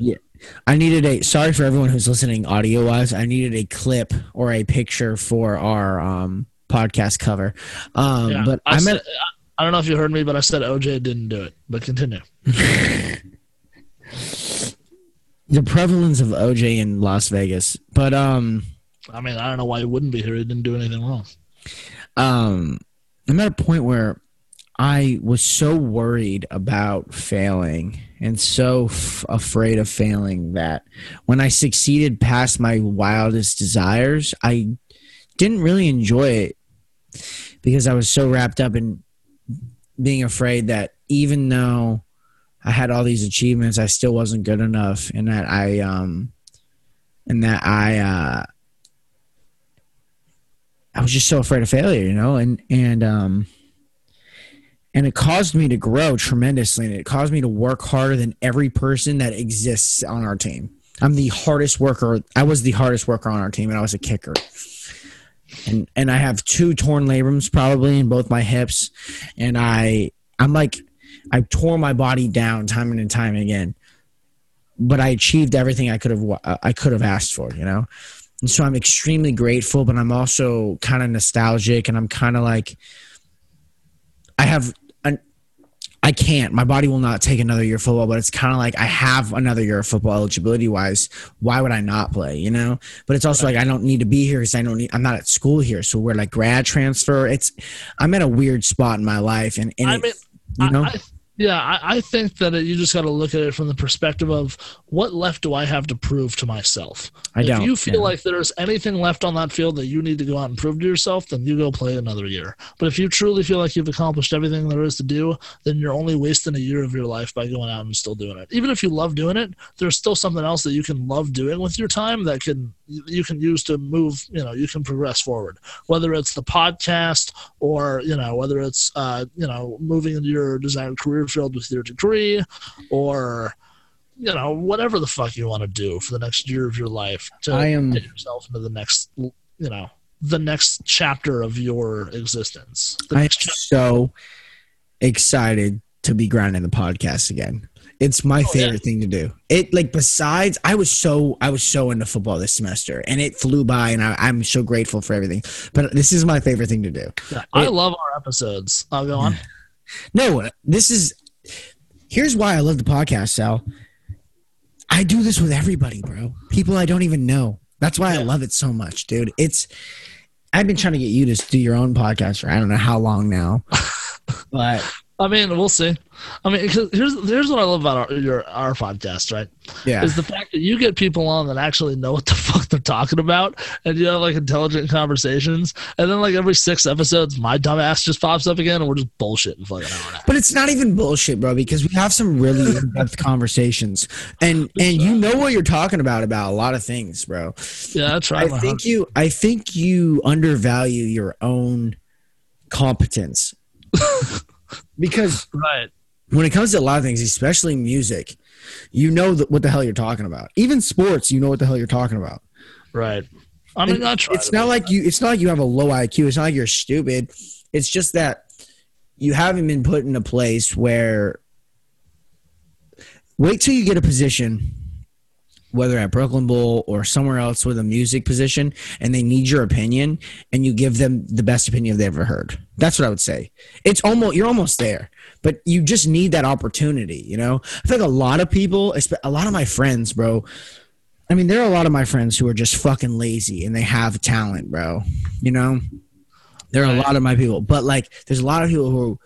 Yeah. I needed a sorry for everyone who's listening audio wise. I needed a clip or a picture for our um podcast cover. Um Yeah, but I, I'm said, I don't know if you heard me, but I said OJ didn't do it. But continue. the prevalence of OJ in Las Vegas. But um I mean, I don't know why he wouldn't be here. He didn't do anything wrong. um I'm at a point where I was so worried about failing and so f- afraid of failing that when I succeeded past my wildest desires, I didn't really enjoy it because I was so wrapped up in being afraid that even though I had all these achievements, I still wasn't good enough and that I um and that I uh I was just so afraid of failure, you know, and and um and it caused me to grow tremendously and it caused me to work harder than every person that exists on our team I'm the hardest worker. I was the hardest worker on our team, and I was a kicker. And and I have two torn labrums probably in both my hips, and I I'm like I tore my body down time and time again, but I achieved everything I could have I could have asked for, you know. And so I'm extremely grateful, but I'm also kind of nostalgic, and I'm kind of like I have I can't. My body will not take another year of football, but it's kind of like I have another year of football eligibility wise. Why would I not play? You know. But it's also like I don't need to be here because I don't need. I'm not at school here, so we're like grad transfer. It's I'm at a weird spot in my life, and, and I it- you know. I, I, yeah, I, I think that it, you just got to look at it from the perspective of what left do I have to prove to myself. I if don't. you feel yeah. like there's anything left on that field that you need to go out and prove to yourself, then you go play another year. But if you truly feel like you've accomplished everything there is to do, then you're only wasting a year of your life by going out and still doing it. Even if you love doing it, there's still something else that you can love doing with your time that can you can use to move. You know, you can progress forward. Whether it's the podcast or you know whether it's uh, you know moving into your desired career field with your degree or you know, whatever the fuck you want to do for the next year of your life to I am- get yourself into the next, you know, the next chapter of your existence. I'm so excited to be grinding the podcast again. It's my Oh, yeah. favorite thing to do. It like besides, I was so I was so into football this semester, and it flew by, and I, I'm so grateful for everything. But this is my favorite thing to do. Yeah, I it- love our episodes. I'll go on. No, uh, this is here's why I love the podcast, Sal. I do this with everybody, bro. People I don't even know. That's why I love it so much, dude. It's I've been trying to get you to do your own podcast for I don't know how long now. But I mean, we'll see. I mean, 'cause here's here's what I love about our, your our podcast, right? yeah. Is the fact that you get people on that actually know what the fuck they're talking about, and you have like intelligent conversations, and then like every six episodes, my dumb ass just pops up again, and we're just bullshitting for like an hour and a. But it's not even bullshit, bro, because we have some really in-depth conversations, and and you know what you're talking about about a lot of things, bro. Yeah, I try. I think you I think you undervalue your own competence because right. when it comes to a lot of things, especially music, you know what the hell you're talking about. Even sports, you know what the hell you're talking about. Right. I mean, I. It's not like you. It's not like you have a low IQ. It's not like you're stupid. It's just that you haven't been put in a place where. Wait till you get a position, whether at Brooklyn Bowl or somewhere else with a music position, and they need your opinion, and you give them the best opinion they've ever heard. That's what I would say. It's almost you're almost there, but you just need that opportunity. You know, I think a lot of people, a lot of my friends, bro. I mean, there are a lot of my friends who are just fucking lazy and they have talent, bro. You know, there are a lot of my people, but like, there's a lot of people who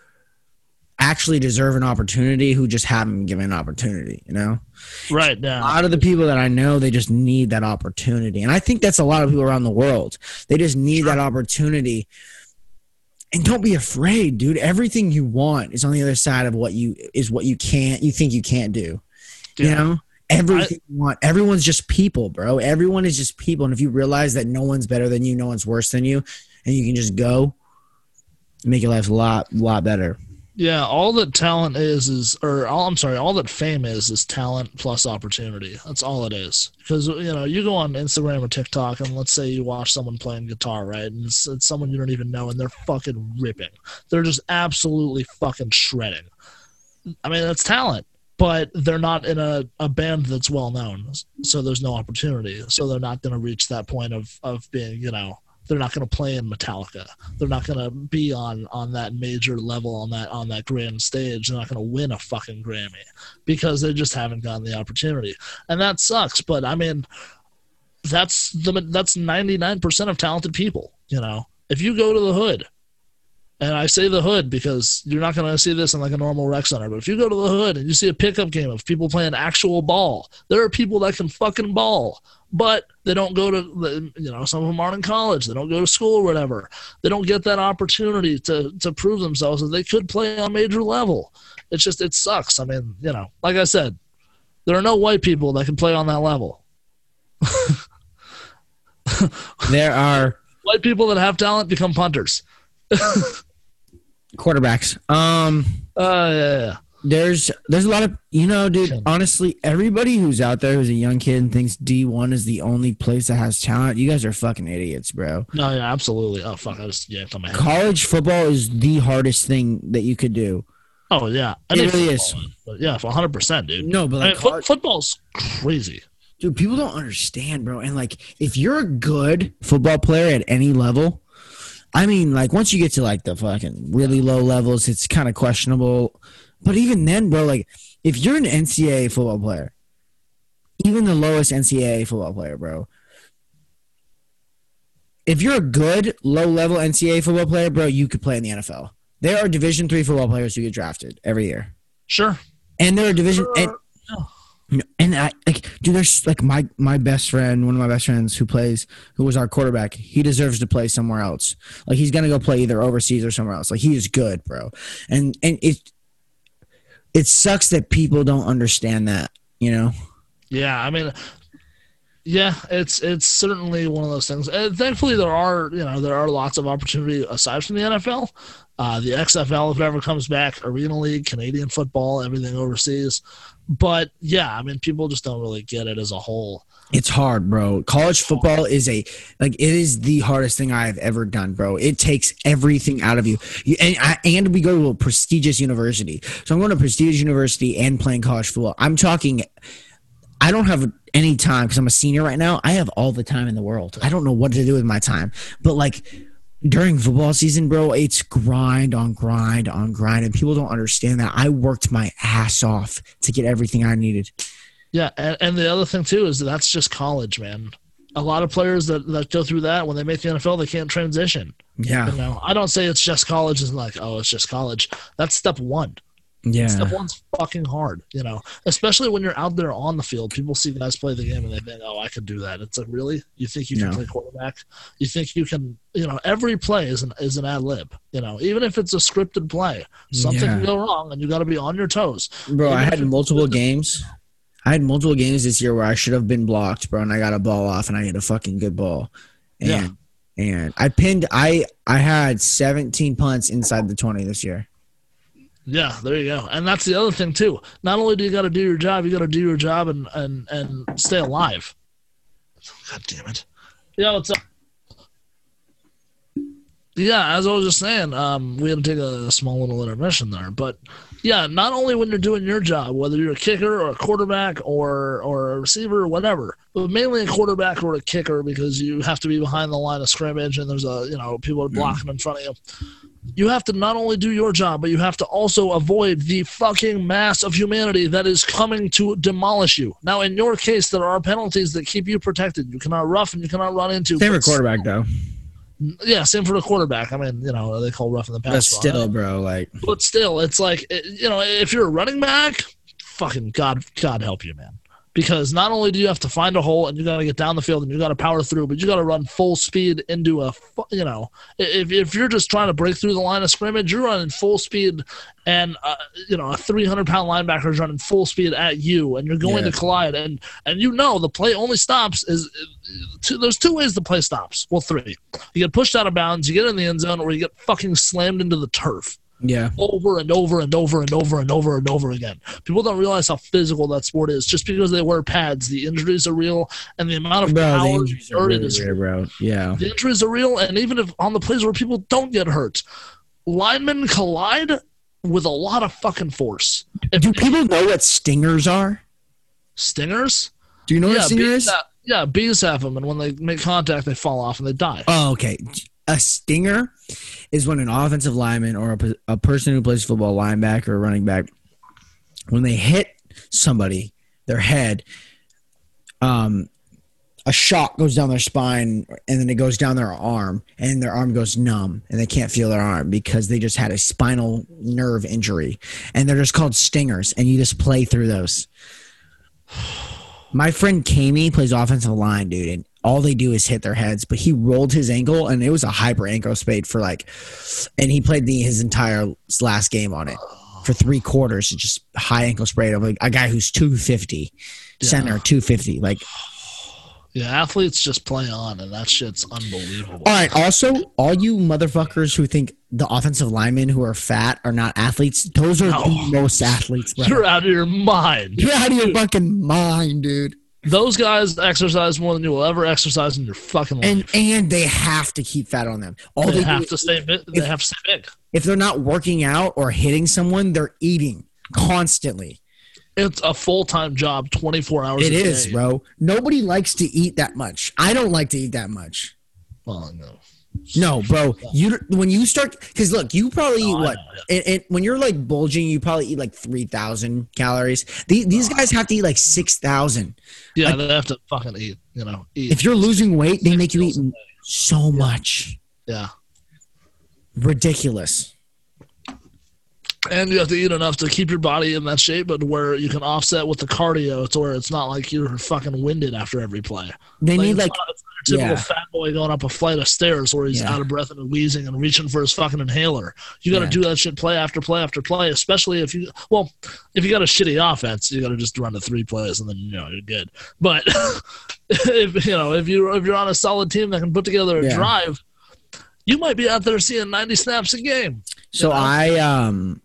actually deserve an opportunity who just haven't been given an opportunity. You know, right a lot of the people that I know, they just need that opportunity, and I think that's a lot of people around the world. They just need that opportunity. And don't be afraid, dude. Everything you want is on the other side of what you is what you can't you think you can't do. You know, everything you want. Everyone's just people, bro. Everyone is just people. And if you realize that no one's better than you, no one's worse than you, and you can just go, make your life a lot, lot better. Yeah, all that talent is is, or all I'm sorry, all that fame is is talent plus opportunity. That's all it is. Because you know, you go on Instagram or TikTok, and let's say you watch someone playing guitar, right? And it's, it's someone you don't even know, and they're fucking ripping. They're just absolutely fucking shredding. I mean, that's talent, but they're not in a, a band that's well known, so there's no opportunity. So they're not going to reach that point of of being, you know, they're not going to play in Metallica. They're not going to be on on that major level on that on that grand stage. They're not going to win a fucking Grammy because they just haven't gotten the opportunity, and that sucks. But I mean, that's the that's ninety nine percent of talented people. You know, if you go to the hood. And I say the hood because you're not going to see this in like a normal rec center. But if you go to the hood and you see a pickup game of people playing actual ball, there are people that can fucking ball but they don't go to the- you know some of them aren't in college. They don't go to school or whatever. They don't get that opportunity to to prove themselves that they could play on a major level. It's just it sucks. I mean you know like i said there are no white people that can play on that level. There are white people that have talent become punters. Quarterbacks. Um, uh yeah, yeah. There's there's a lot of you know, dude. Honestly, everybody who's out there who's a young kid and thinks D one is the only place that has talent, you guys are fucking idiots, bro. No, yeah, absolutely. Oh fuck, I just yanked on my head. College football is the hardest thing that you could do. Oh yeah, It really football, But yeah, one hundred percent, dude. No, but I like mean, foot, college- football's crazy. dude, people don't understand, bro. And like, if you're a good football player at any level, I mean, like once you get to like the fucking really low levels, it's kind of questionable. But even then, bro, like if you're an NCAA football player, even the lowest NCAA football player, bro. If you're a good low level NCAA football player, bro, you could play in the NFL. There are Division three football players who get drafted every year, Sure. and there are Division and and I like, dude. There's like my my best friend, one of my best friends who plays, who was our quarterback. He deserves to play somewhere else. Like he's gonna go play either overseas or somewhere else. Like he is good, bro. And and it it sucks that people don't understand that. You know. Yeah, I mean, yeah, it's it's certainly one of those things. And thankfully, there are you know there are lots of opportunity aside from the NFL, uh, the XFL if it ever comes back, Arena League, Canadian football, everything overseas. But yeah, I mean, people just don't really get it as a whole. It's hard, bro. College football is a like it is the hardest thing I've ever done, bro. It takes everything out of you. and I, and we go to a prestigious university. So I'm going to prestigious university and playing college football. I'm talking I don't have any time because I'm a senior right now. I have all the time in the world. I don't know what to do with my time. But like during football season, bro, it's grind on grind on grind. And people don't understand that. I worked my ass off to get everything I needed. Yeah, and, and the other thing too is that that's just college, man. A lot of players that, that go through that when they make the NFL, they can't transition. Yeah. You know, I don't say it's just college. It's like, oh, it's just college. That's step one. Yeah. Step one's fucking hard, you know, especially when you're out there on the field. People see guys play the game and they think, oh, I can do that. It's like, really? You think you can No. play quarterback? You think you can, you know, every play is an, is an ad lib, you know, even if it's a scripted play, something Yeah. can go wrong and you got to be on your toes. Bro, I had multiple games. I had multiple games this year where I should have been blocked, bro, and I got a ball off and I hit a fucking good ball. And Yeah. and I pinned I I had 17 punts inside the 20 this year. Yeah, there you go. And that's the other thing too. Not only do you got to do your job, you got to do your job and and and stay alive. God damn it. Yeah, what's up? Yeah, as I was just saying, um, we had to take a, small little intermission there, but yeah, not only when you're doing your job, whether you're a kicker or a quarterback or or a receiver or whatever, but mainly a quarterback or a kicker because you have to be behind the line of scrimmage and there's a you know people are blocking in front of you you have to not only do your job, but you have to also avoid the fucking mass of humanity that is coming to demolish you. Now, in your case, there are penalties that keep you protected. You cannot rough and you cannot run into. Favorite quarterback though. Yeah, same for the quarterback. I mean, you know, they call rough in the past. But still, bro, like but still, it's like you know, if you're a running back, fucking God, God help you, man. Because not only do you have to find a hole and you got to get down the field and you got to power through, but you got to run full speed into a, you know, if, if you're just trying to break through the line of scrimmage, you're running full speed, and uh, you know a 300 pound linebacker is running full speed at you, and you're going Yeah. to collide, and and you know the play only stops is two, there's two ways the play stops. Well, three. You get pushed out of bounds, you get in the end zone, or you get fucking slammed into the turf yeah. over and over and over and over and over and over again. People don't realize how physical that sport is. Just because they wear pads, the injuries are real, and the amount of Bro, power injuries are exerted really is weird, bro. Yeah. the injuries are real. And even if on the plays where people don't get hurt, linemen collide with a lot of fucking force. If Do people know what stingers are? stingers, Do you know what yeah, a stinger bees have, yeah, bees have them, and when they make contact, they fall off and they die. Oh, okay. A stinger is when an offensive lineman or a, a person who plays football, linebacker or running back, when they hit somebody, their head, um, a shot goes down their spine and then it goes down their arm and their arm goes numb and they can't feel their arm because they just had a spinal nerve injury and they're just called stingers and you just play through those. My friend Kamey plays offensive line, dude, and all they do is hit their heads. But he rolled his ankle, and it was a hyper ankle spade for like, and he played the his entire last game on it for three quarters. Just high ankle sprain of like a guy who's two fifty, center two fifty. Like, Yeah, athletes just play on, and that shit's unbelievable. All right. Also, all you motherfuckers who think the offensive linemen who are fat are not athletes, those are No. the most athletes. You're out of your mind. You're out of your fucking mind, dude. Those guys exercise more than you will ever exercise in your fucking life. And and they have to keep fat on them. All they they, have to stay big. They if- have to stay big. if they're not working out or hitting someone, they're eating constantly. It's a full time job, twenty four hours. It a is, day. bro. Nobody likes to eat that much. I don't like to eat that much. Well, no. No, bro. You when you start because look, you probably eat what? It, it, when you're like bulging, you probably eat like three thousand calories. These, these guys have to eat like six thousand. Yeah, they have to fucking eat. You know, eat. If you're losing weight, they make you eat so much. Yeah, Ridiculous. and you have to eat enough to keep your body in that shape, but where you can offset with the cardio to where it's not like you're fucking winded after every play. They need it's like not, it's not a typical yeah. fat boy going up a flight of stairs where he's Yeah. out of breath and wheezing and reaching for his fucking inhaler. You got to Yeah. do that shit play after play after play, especially if you well, if you got a shitty offense, you got to just run the three plays and then you know you're good. But if you know if you if you're on a solid team that can put together a drive, you might be out there seeing 90 snaps a game. so. know? I um,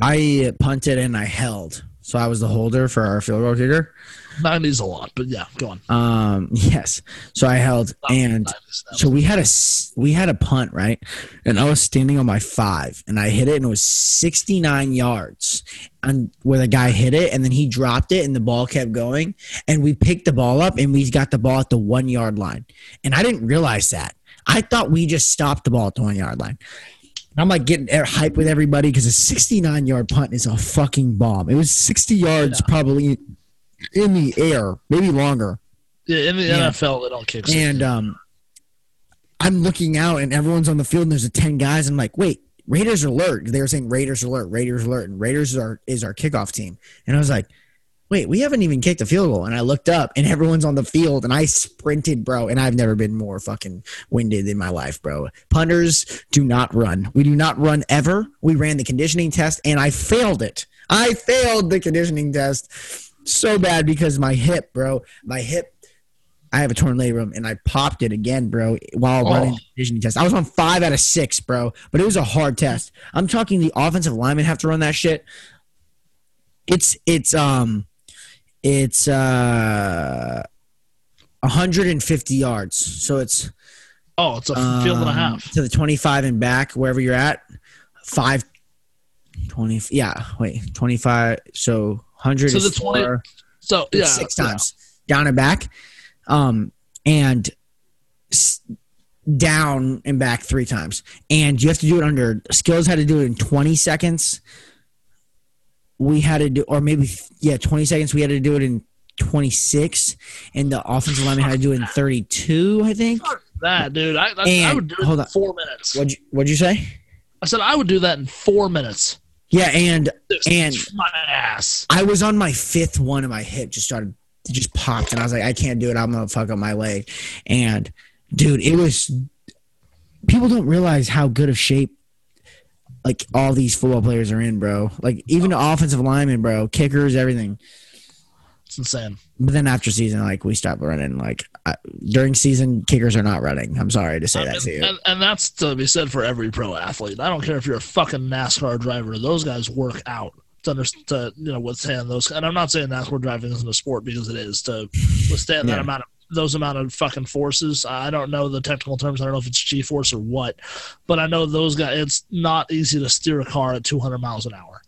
I punted and I held. So I was the holder for our field goal kicker. 90's a lot, but yeah, go on. Um, yes. So I held and 90. So we had a we had a punt right, and I was standing on my five, and I hit it, and it was sixty nine yards, and where the guy hit it, and then he dropped it, and the ball kept going, and we picked the ball up, and we got the ball at the one yard line, and I didn't realize that. I thought we just stopped the ball at the one yard line. I'm like getting air hype with everybody because a 69 yard punt is a fucking bomb. It was 60 yards probably in the air, maybe longer. yeah, in the Yeah. NFL, they don't kick. And um, I'm looking out, and everyone's on the field, and there's a ten guys. I'm like, wait, Raiders alert! They were saying Raiders alert, Raiders alert, and Raiders are is our kickoff team. And I was like, wait, we haven't even kicked a field goal. And I looked up, and everyone's on the field, and I sprinted, bro. And I've never been more fucking winded in my life, bro. Punters do not run. We do not run ever. We ran the conditioning test, and I failed it. I failed the conditioning test so bad because my hip, bro, my hip I have a torn labrum and I popped it again, bro, while Oh. running the conditioning test. I was on five out of six, bro, but it was a hard test. I'm talking the offensive linemen have to run that shit. It's it's um it's uh 150 yards. So it's oh, it's a field and a um, half. to the 25 and back wherever you're at. Five 20 yeah, wait, 25 so 100 So is the 20 four So yeah, six yeah. times down and back, um, and s- down and back three times. And you have to do it under skills. Had to do it in twenty seconds. We had to do, or maybe yeah, twenty seconds. We had to do it in twenty six, and the offensive lineman had to do it in thirty two. I think. Fuck that, dude. I, I, I would do it in on. four minutes. What'd you, what'd you say? I said I would do that in four minutes. Yeah, and Just And- my ass. I was on my fifth one, and my hip just started, just popped, and I was like, I can't do it. I'm gonna fuck up my leg. And dude, it was. People don't realize how good of shape, like all these football players are in, bro. Like even the offensive linemen, bro, kickers, everything. It's insane. But then after season, like we stopped running. Like I, during season, kickers are not running. I'm sorry to say that and, to you. and, and that's to be said for every pro athlete. I don't care if you're a fucking NASCAR driver. Those guys work out to understand, to, you know, withstand those. And I'm not saying NASCAR driving isn't a sport because it is to withstand that amount of those amount of fucking forces. I don't know the technical terms. I don't know if it's G force or what, but I know those guys. It's not easy to steer a car at 200 miles an hour.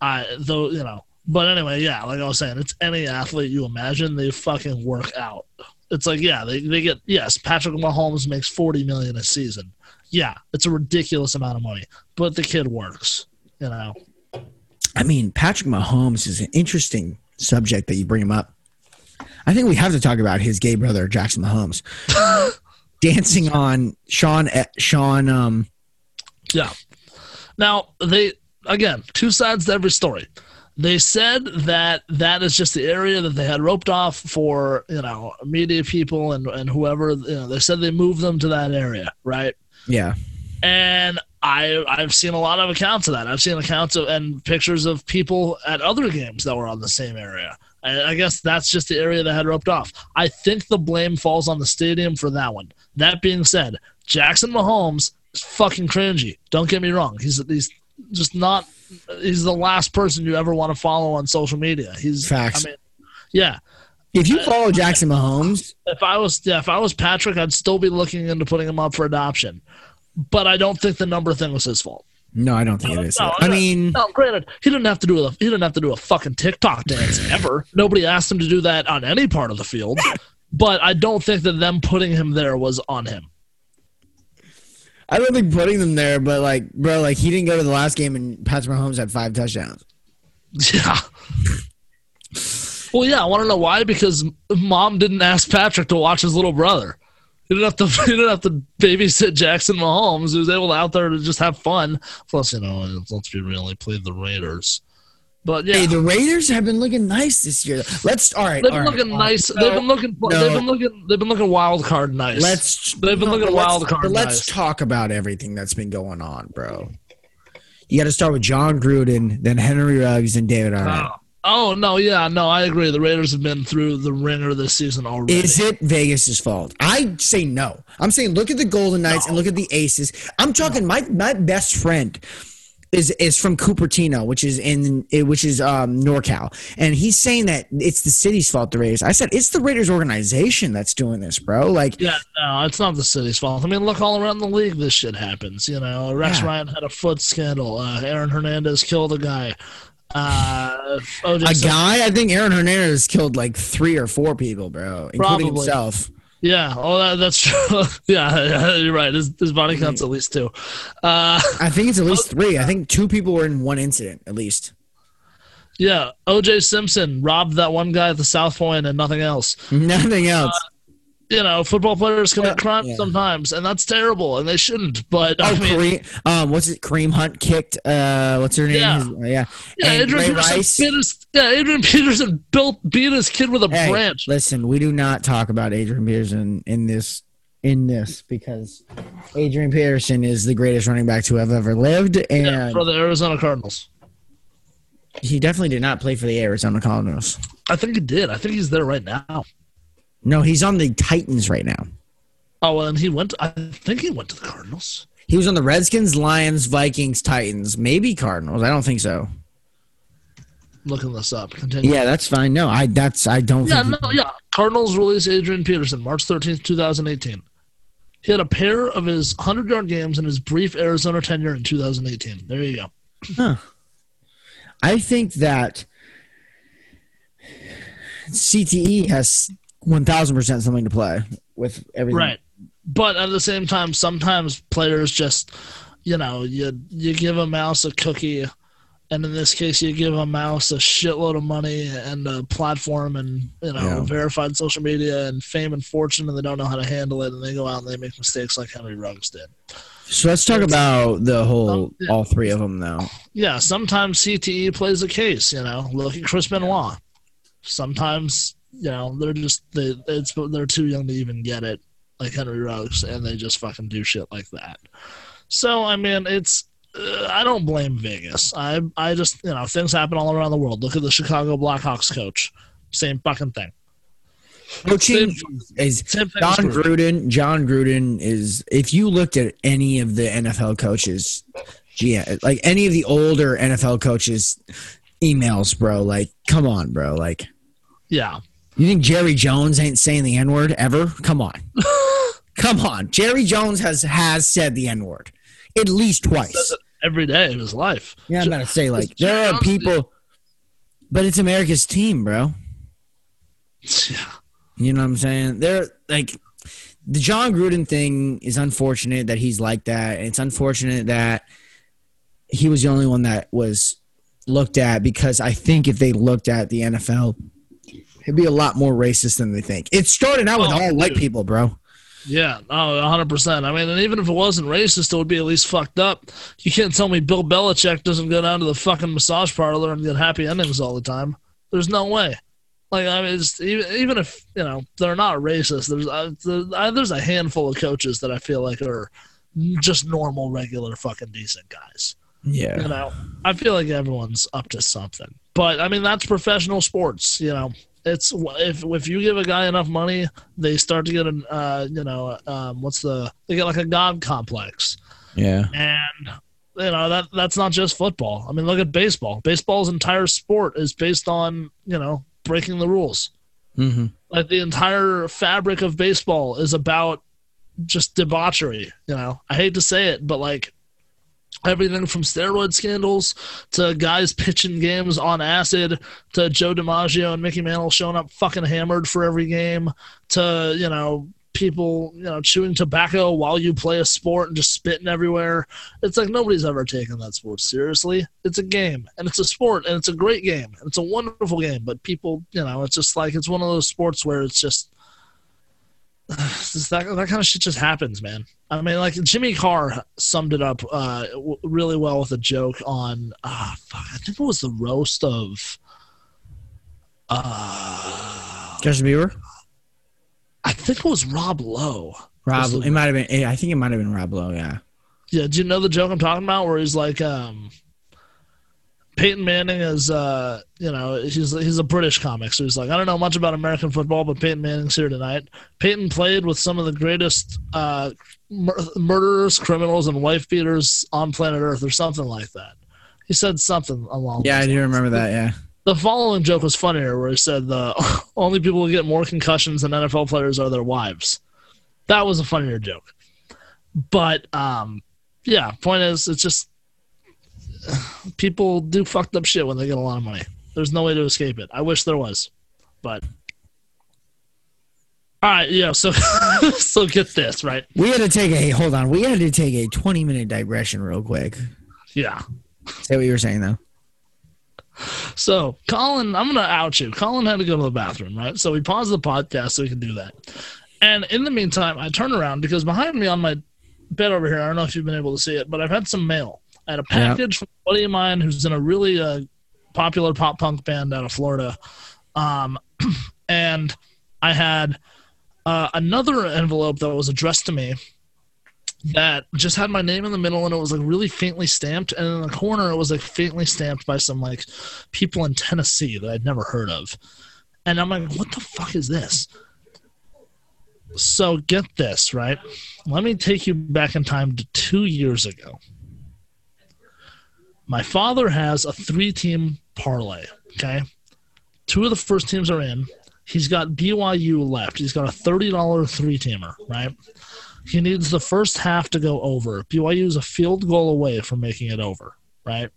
I though you know. But anyway, yeah, like I was saying, it's any athlete you imagine. They fucking work out. It's like yeah, they, they get yes. Patrick Mahomes makes 40 million a season. Yeah, it's a ridiculous amount of money, but the kid works. You know. I mean, Patrick Mahomes is an interesting subject that you bring him up. I think we have to talk about his gay brother, Jackson Mahomes, dancing on Sean. Sean. Um, Yeah. Now they again two sides to every story. They said that that is just the area that they had roped off for you know media people and and whoever. You know, they said they moved them to that area, right? yeah, And I I've seen a lot of accounts of that. I've seen accounts of and pictures of people at other games that were on the same area. I, I guess that's just the area that had roped off. I think the blame falls on the stadium for that one. That being said, Jackson Mahomes is fucking cringy. Don't get me wrong. He's he's just not. He's the last person you ever want to follow on social media. He's Facts. I mean, yeah. If you follow Jackson Mahomes, If I was yeah, if I was Patrick, I'd still be looking into putting him up for adoption. But I don't think the number thing was his fault. no, I don't think it is. No, I mean, No, granted, he didn't have to do a he didn't have to do a fucking TikTok dance ever. Nobody asked him to do that on any part of the field. But I don't think that them putting him there was on him. I don't think putting them there, but like, bro, like he didn't go to the last game and Patrick Mahomes had five touchdowns. Yeah. Well, yeah, I want to know why because mom didn't ask Patrick to watch his little brother. He didn't have to. He didn't have to babysit Jackson Mahomes. He was able to out there to just have fun. Plus, you know, let's be real, he played the Raiders. But yeah, Hey, the Raiders have been looking nice this year. Let's all right. they've been right, looking all right. nice. Uh, they've been looking. no. They've been looking. They've been looking wild card nice. Let's They've been looking wild card but Let's nice. talk about everything that's been going on, bro. You got to start with Jon Gruden, then Henry Ruggs, and David Arnett. Oh. Oh no, yeah, no, I agree. The Raiders have been through the ringer this season already. Is it Vegas's fault? I say no. I'm saying look at the Golden Knights and look at the Aces. I'm talking my my best friend is is from Cupertino, which is in which is um NorCal, and he's saying that it's the city's fault. The Raiders. I said it's the Raiders organization that's doing this, bro. Like Yeah, no, it's not the city's fault. I mean, look all around the league. This shit happens. You know, Rex Yeah. Ryan had a foot scandal. Uh, Aaron Hernandez killed a guy. Uh, a guy, I think Aaron Hernandez killed like three or four people, bro, including Probably. himself. Yeah, oh, that, that's true. yeah, yeah, you're right. His, his body counts at least two. Uh, I think it's at least three. I think two people were in one incident, at least. yeah, OJ Simpson robbed that one guy at the South Point and nothing else. Nothing else. You know, football players commit Yeah, crimes yeah. sometimes, and that's terrible, and they shouldn't. But I Oh, mean, Kareem, um, what's it? Kareem Hunt kicked. Uh, what's her name? Yeah. His- yeah, yeah, Adrian Peterson bit his, yeah, Adrian Peterson built beat his kid with a Hey, branch. listen, we do not talk about Adrian Peterson in this in this because Adrian Peterson is the greatest running back to have ever lived, and Yeah, for the Arizona Cardinals. he definitely did not play for the Arizona Cardinals. I think he did. I think he's there right now. No, he's on the Titans right now. Oh, well, and he went. I think he went to the Cardinals. He was on the Redskins, Lions, Vikings, Titans, maybe Cardinals. I don't think so. looking this up. Continue. Yeah, that's fine. No, I that's I don't. Yeah, no, yeah. Cardinals release Adrian Peterson March 13th, 2018. He had a pair of his 100 yard games in his brief Arizona tenure in 2018. There you go. Huh. I think that CTE has one thousand percent something to play with everything. Right. But at the same time, sometimes players just, you know, you you give a mouse a cookie, and in this case, you give a mouse a shitload of money and a platform and you know Yeah. verified social media and fame and fortune, and they don't know how to handle it, and they go out and they make mistakes like Henry Ruggs did. So let's talk about the whole Um, yeah. all three of them though. Yeah, sometimes CTE plays a case. You know, look at Chris Benoit. Sometimes you know they're just they it's they're too young to even get it, like Henry Ruggs, and they just fucking do shit like that. So I mean, it's uh, I don't blame Vegas. I I just you know things happen all around the world. Look at the Chicago Blackhawks coach, same fucking thing. Coaching is Same thing. Jon Gruden. Gruden. Jon Gruden is. If you looked at any of the NFL coaches, yeah, like any of the older NFL coaches, emails, bro. Like, come on, bro. Like, Yeah, you think Jerry Jones ain't saying the N word ever? Come on, come on. Jerry Jones has has said the N word at least twice. every day of his life. Yeah, I'm gonna say like there are people, but it's America's team, bro. Yeah. You know what I'm saying? They're like the Jon Gruden thing is unfortunate that he's like that. And it's unfortunate that he was the only one that was looked at because I think if they looked at the NFL, it'd be a lot more racist than they think. It started out with Oh, all white people, bro. Yeah, oh, 100%. I mean, and even if it wasn't racist, it would be at least fucked up. You can't tell me Bill Belichick doesn't go down to the fucking massage parlor and get happy endings all the time. There's no way. Like, I mean, it's, even, even if, you know, they're not racist, there's, uh, there- uh, there's a handful of coaches that I feel like are just normal, regular, fucking decent guys. Yeah. You know, I feel like everyone's up to something. but I mean that's professional sports. You know, it's if if you give a guy enough money, they start to get an uh, you know um, what's the they get like a god complex, Yeah. and you know that that's not just football. I mean, look at baseball. Baseball's entire sport is based on you know breaking the rules. Mm-hmm. Like the entire fabric of baseball is about just debauchery. You know, I hate to say it, but like everything from steroid scandals to guys pitching games on acid to Joe DiMaggio and Mickey Mantle showing up fucking hammered for every game to you know people you know chewing tobacco while you play a sport and just spitting everywhere. It's like nobody's ever taken that sport seriously. It's a game and it's a sport and it's a great game. And it's a wonderful game, but people, you know, it's just like it's one of those sports where it's just just that that kind of shit just happens, man. I mean, like Jimmy Carr summed it up uh, w- really well with a joke on, uh, fuck, I think it was the roast of, uh, Justin Bieber. I think it was Rob Lowe. Rob. It might have been. I think it might have been Rob Lowe. Yeah. Yeah, do you know the joke I'm talking about? Where he's like, um, Peyton Manning is, uh, you know, he's he's a British comic, so he's like, I don't know much about American football, but Peyton Manning's here tonight. Peyton played with some of the greatest uh, mur- murderers, criminals, and wife beaters on planet Earth, or something like that. He said something along. Yeah, I do lines. remember that. Yeah. The following joke was funnier, where he said the only people who get more concussions than NFL players are their wives. That was a funnier joke. But um, yeah, point is, it's just people do fucked up shit when they get a lot of money. There's no way to escape it. I wish there was, but all right, yeah. So so get this right. We had to take a hold on. We had to take a twenty minute digression real quick. Yeah. Say what you were saying though. So Colin, I'm gonna out you. Colin had to go to the bathroom, right? So we paused the podcast so we could do that. And in the meantime, I turn around because behind me on my bed over here, I don't know if you've been able to see it, but I've had some mail. I had a package from a buddy of mine who's in a really uh, popular pop punk band out of Florida. Um, and I had uh, another envelope that was addressed to me that just had my name in the middle and it was like really faintly stamped and in the corner it was like faintly stamped by some like people in Tennessee that I'd never heard of. And I'm like, what the fuck is this? So get this, right? Let me take you back in time to two years ago. My father has a three team parlay, okay? Two of the first teams are in. He's got BYU left. He's got a $30 three teamer, right? He needs the first half to go over. BYU is a field goal away from making it over, right?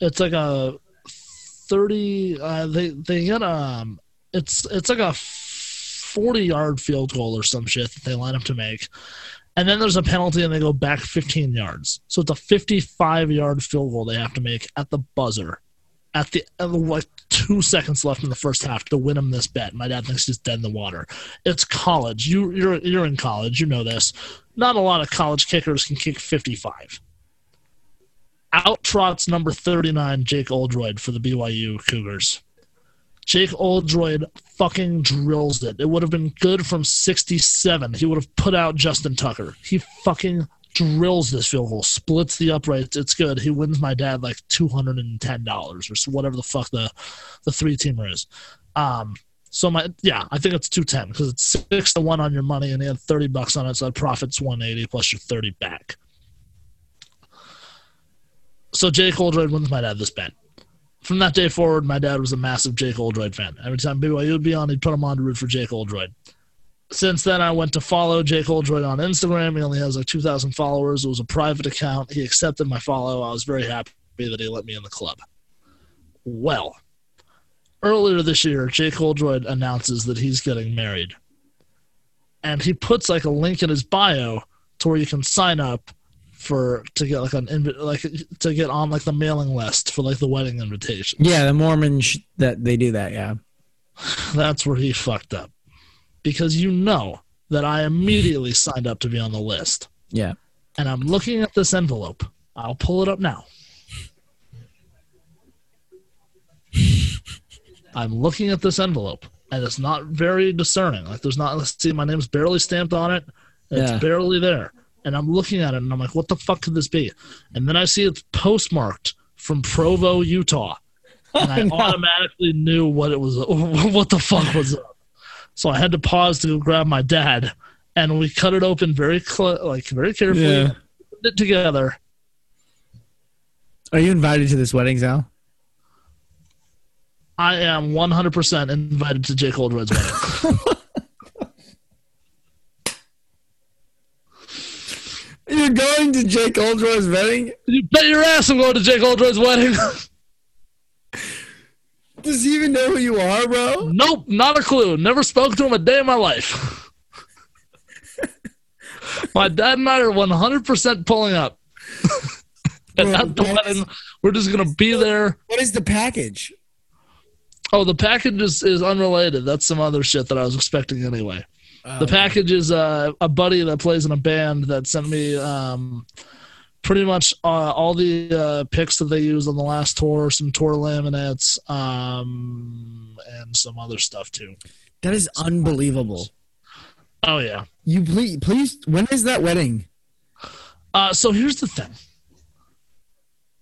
It's like a 30 uh, they they get um it's it's like a 40 yard field goal or some shit that they line up to make. And then there's a penalty and they go back 15 yards. So it's a 55 yard field goal they have to make at the buzzer at the like two seconds left in the first half to win him this bet. My dad thinks he's dead in the water. It's college. You you're you're in college. You know this. Not a lot of college kickers can kick 55. Out trots number 39, Jake Oldroyd for the BYU Cougars. Jake Oldroyd fucking drills it. It would have been good from 67. He would have put out Justin Tucker. He fucking drills this field goal, splits the uprights. It's good. He wins my dad like $210 or whatever the fuck the, the three teamer is. Um, so my yeah, I think it's two ten because it's six to one on your money, and he had thirty bucks on it, so that profits one eighty plus your thirty back. So Jake Oldroyd wins my dad this bet. From that day forward, my dad was a massive Jake Oldroyd fan. Every time BYU would be on, he'd put him on to root for Jake Oldroyd. Since then, I went to follow Jake Oldroyd on Instagram. He only has like 2,000 followers. It was a private account. He accepted my follow. I was very happy that he let me in the club. Well, earlier this year, Jake Oldroyd announces that he's getting married. And he puts like a link in his bio to where you can sign up for to get like an invi- like to get on like the mailing list for like the wedding invitation. Yeah, the Mormons sh- that they do that. Yeah. That's where he fucked up. Because you know that I immediately signed up to be on the list. Yeah. And I'm looking at this envelope. I'll pull it up now. I'm looking at this envelope, and it's not very discerning. Like, there's not, let's see, my name's barely stamped on it. It's Yeah. barely there. And I'm looking at it, and I'm like, what the fuck could this be? And then I see it's postmarked from Provo, Utah. and I no. automatically knew what it was, what the fuck was up. So I had to pause to go grab my dad, and we cut it open very cl- like very carefully, Yeah. put it together. Are you invited to this wedding, Sal? I am 100% invited to Jake Oldroyd's wedding. You're going to Jake Oldroyd's wedding? you bet your ass I'm going to Jake Oldroyd's wedding. Does he even know who you are, bro? nope, not a clue. Never spoke to him a day in my life. my dad and I are 100% pulling up. and at the wedding, we're just going to be there. What is the package? Oh, the package is, is unrelated. That's some other shit that I was expecting anyway. The package is uh, a buddy that plays in a band that sent me um, pretty much uh, all the uh, pics that they used on the last tour, some tour laminates, um, and some other stuff too. That is unbelievable. Oh yeah. You please, please. When is that wedding? Uh, so here's the thing.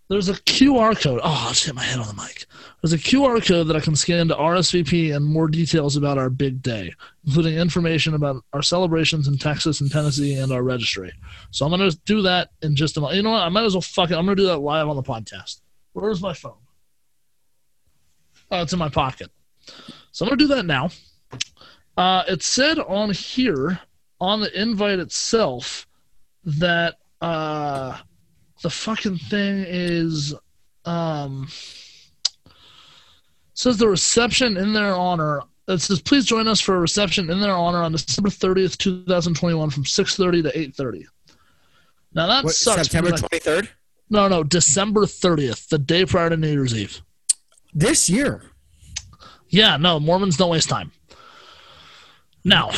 There's a QR code. Oh, I just hit my head on the mic. There's a QR code that I can scan to RSVP and more details about our big day, including information about our celebrations in Texas and Tennessee and our registry. So I'm gonna do that in just a moment. You know what? I might as well fuck it. I'm gonna do that live on the podcast. Where's my phone? Oh, it's in my pocket. So I'm gonna do that now. Uh, it said on here on the invite itself that uh the fucking thing is um says the reception in their honor it says please join us for a reception in their honor on December 30th 2021 from 6:30 to 8:30 now that What, sucks September because twenty third. no no December 30th the day prior to New Year's Eve This year. Yeah, no, Mormons don't waste time. Now,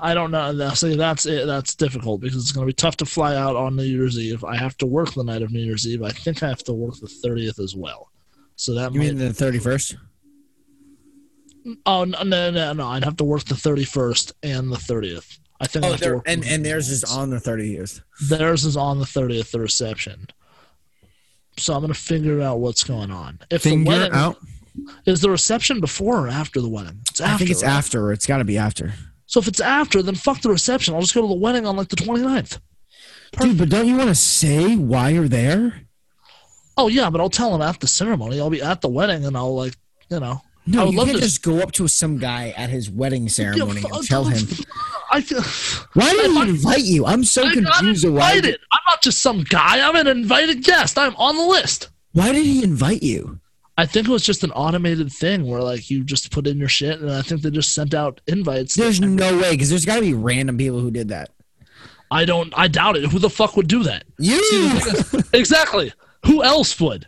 I don't know. Now, See, that's it. That's difficult because it's going to be tough to fly out on New Year's Eve. I have to work the night of New Year's Eve. I think I have to work the thirtieth as well. So that You mean the thirty first? oh no, no, no, no! I'd have to work the thirty-first and the thirtieth. I think Oh, have to there, work and and theirs is on the thirtieth. theirs is on the thirtieth. The reception. So I'm going to figure out what's going on. If the wedding out. is the reception before or after the wedding? It's after. I think it's right? after. It's got to be after. So if it's after, then fuck the reception. I'll just go to the wedding on like the 29th. Dude, but don't you want to say why you're there? Oh yeah, but I'll tell him at the ceremony. I'll be at the wedding and I'll like, you know. I No, would you love can't to- just go up to some guy at his wedding ceremony Yeah, and tell him. I feel Why did he invite you? I'm so I confused. Why, invited. I'm not just some guy. I'm an invited guest. I'm on the list. why did he invite you? I think it was just an automated thing where like you just put in your shit and I think they just sent out invites. There's no way because there's got to be random people who did that. I don't. I doubt it. Who the fuck would do that? You. exactly. Who else would?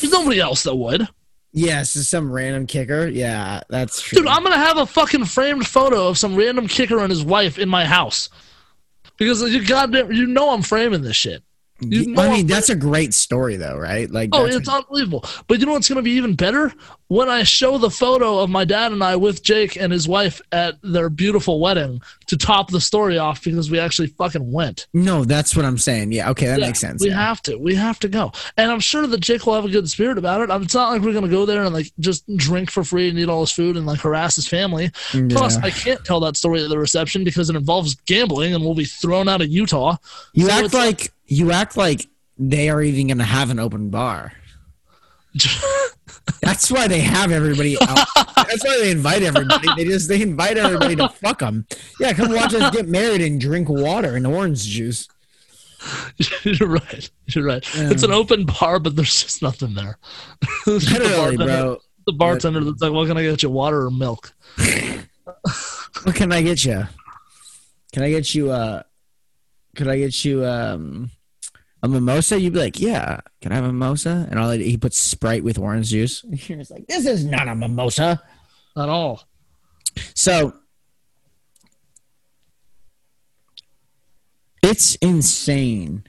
There's nobody else that would. yes, it's some random kicker. Yeah, that's true. Dude, I'm gonna have a fucking framed photo of some random kicker and his wife in my house. Because you goddamn, you know I'm framing this shit. You know I mean, that's a great story though, right? Like, Oh, it's unbelievable. But you know what's going to be even better? When I show the photo of my dad and I with Jake and his wife at their beautiful wedding to top the story off because we actually fucking went. no, that's what I'm saying. Yeah, okay, that Yeah, makes sense. We yeah. have to. We have to go. And I'm sure that Jake will have a good spirit about it. It's not like we're going to go there and like just drink for free and eat all his food and like harass his family. Mm, Plus, I can't tell that story at the reception because it involves gambling and we'll be thrown out of Utah. you so act like you act like they are even going to have an open bar. That's why they have everybody. Out. That's why they invite everybody. They just they invite everybody to fuck them. Yeah, come watch us get married and drink water and orange juice. You're right. You're right. It's an open bar, but there's just nothing there. The Literally, bartender- bro. The bartender that's like, "What can I get you? Water or milk?" What can I get you? Can I get you? Uh, could I get you um, a mimosa? You'd be like, yeah. Can I have a mimosa? And all he puts Sprite with orange juice. You're just like, this is not a mimosa. At all. So it's insane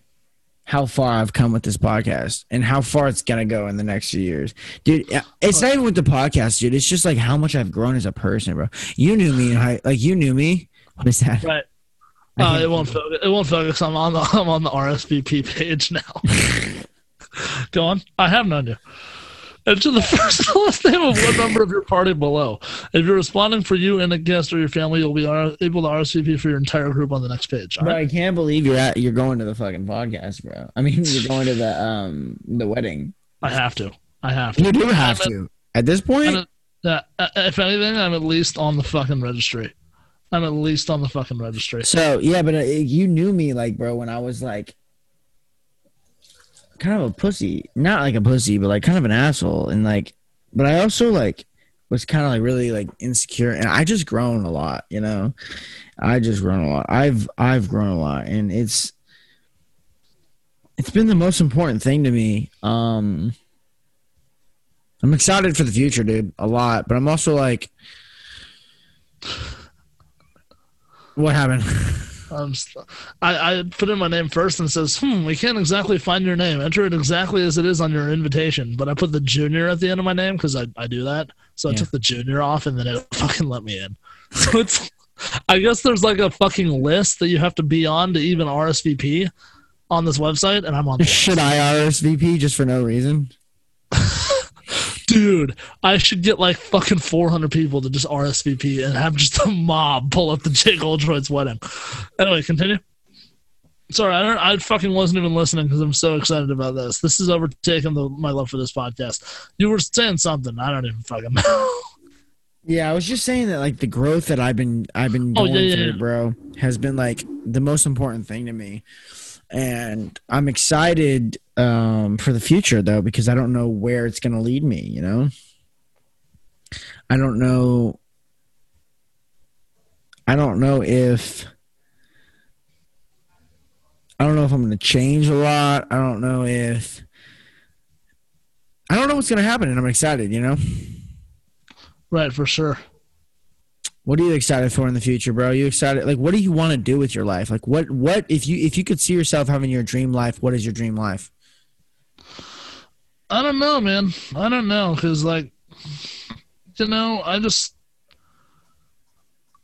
how far I've come with this podcast and how far it's gonna go in the next few years, dude. It's not even with the podcast, dude. It's just like how much I've grown as a person, bro. You knew me, in high, like you knew me. What is that? Right. Uh, it won't focus. It won't focus. I'm on the I'm on the RSVP page now. Go on. I have known you. Enter the first and last name of one member of your party below. If you're responding for you and a guest or your family, you'll be R- able to RSVP for your entire group on the next page. Right. I can't believe you're at you're going to the fucking podcast, bro. I mean, you're going to the um the wedding. I have to. I have to. You do have I'm to. At this point, at- uh, if anything, I'm at least on the fucking registry. I'm at least on the fucking registry. So yeah, but uh, you knew me like, bro, when I was like kind of a pussy, not like a pussy, but like kind of an asshole, and like, but I also like was kind of like really like insecure, and I just grown a lot, you know. I just grown a lot. I've I've grown a lot, and it's it's been the most important thing to me. Um, I'm excited for the future, dude, a lot, but I'm also like. What happened? Um, st- I, I put in my name first and says, hmm, we can't exactly find your name. Enter it exactly as it is on your invitation. But I put the junior at the end of my name because I, I do that. So I took the junior off and then it fucking let me in. So it's, I guess there's like a fucking list that you have to be on to even RSVP on this website. And I'm on Should I RSVP just for no reason? Dude, I should get like fucking 400 people to just RSVP and have just a mob pull up the Jake Oldroyd's wedding. Anyway, continue. Sorry, I don't. I fucking wasn't even listening because I'm so excited about this. This is overtaking the, my love for this podcast. You were saying something. I don't even fucking know. Yeah, I was just saying that like the growth that I've been I've been Oh, yeah, yeah, through, yeah. bro, has been like the most important thing to me. And I'm excited um for the future though because I don't know where it's going to lead me, you know? I don't know I don't know if I don't know if I'm going to change a lot. I don't know if I don't know what's going to happen and I'm excited, you know? right, for sure. What are you excited for in the future, bro? you excited? Like, what do you want to do with your life? Like, what, what if you if you could see yourself having your dream life? What is your dream life? I don't know, man. I don't know because, like, you know, I just.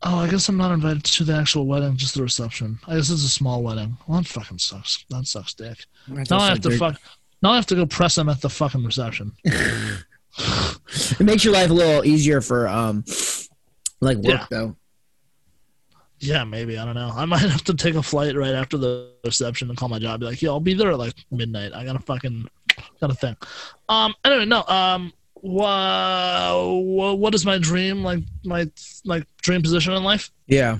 Oh, I guess I'm not invited to the actual wedding, just the reception. I guess it's a small wedding. Well, that fucking sucks. That sucks, dick. Now I have to fuck. Now I have to go press him at the fucking reception. It makes your life a little easier for um, like work Yeah. though. Yeah, maybe. I don't know. I might have to take a flight right after the reception and call my job. Be like, yo, I'll be there at like midnight. I got a fucking got a thing. Um. Anyway, no. Um. Wow. What is my dream? Like my like dream position in life? Yeah,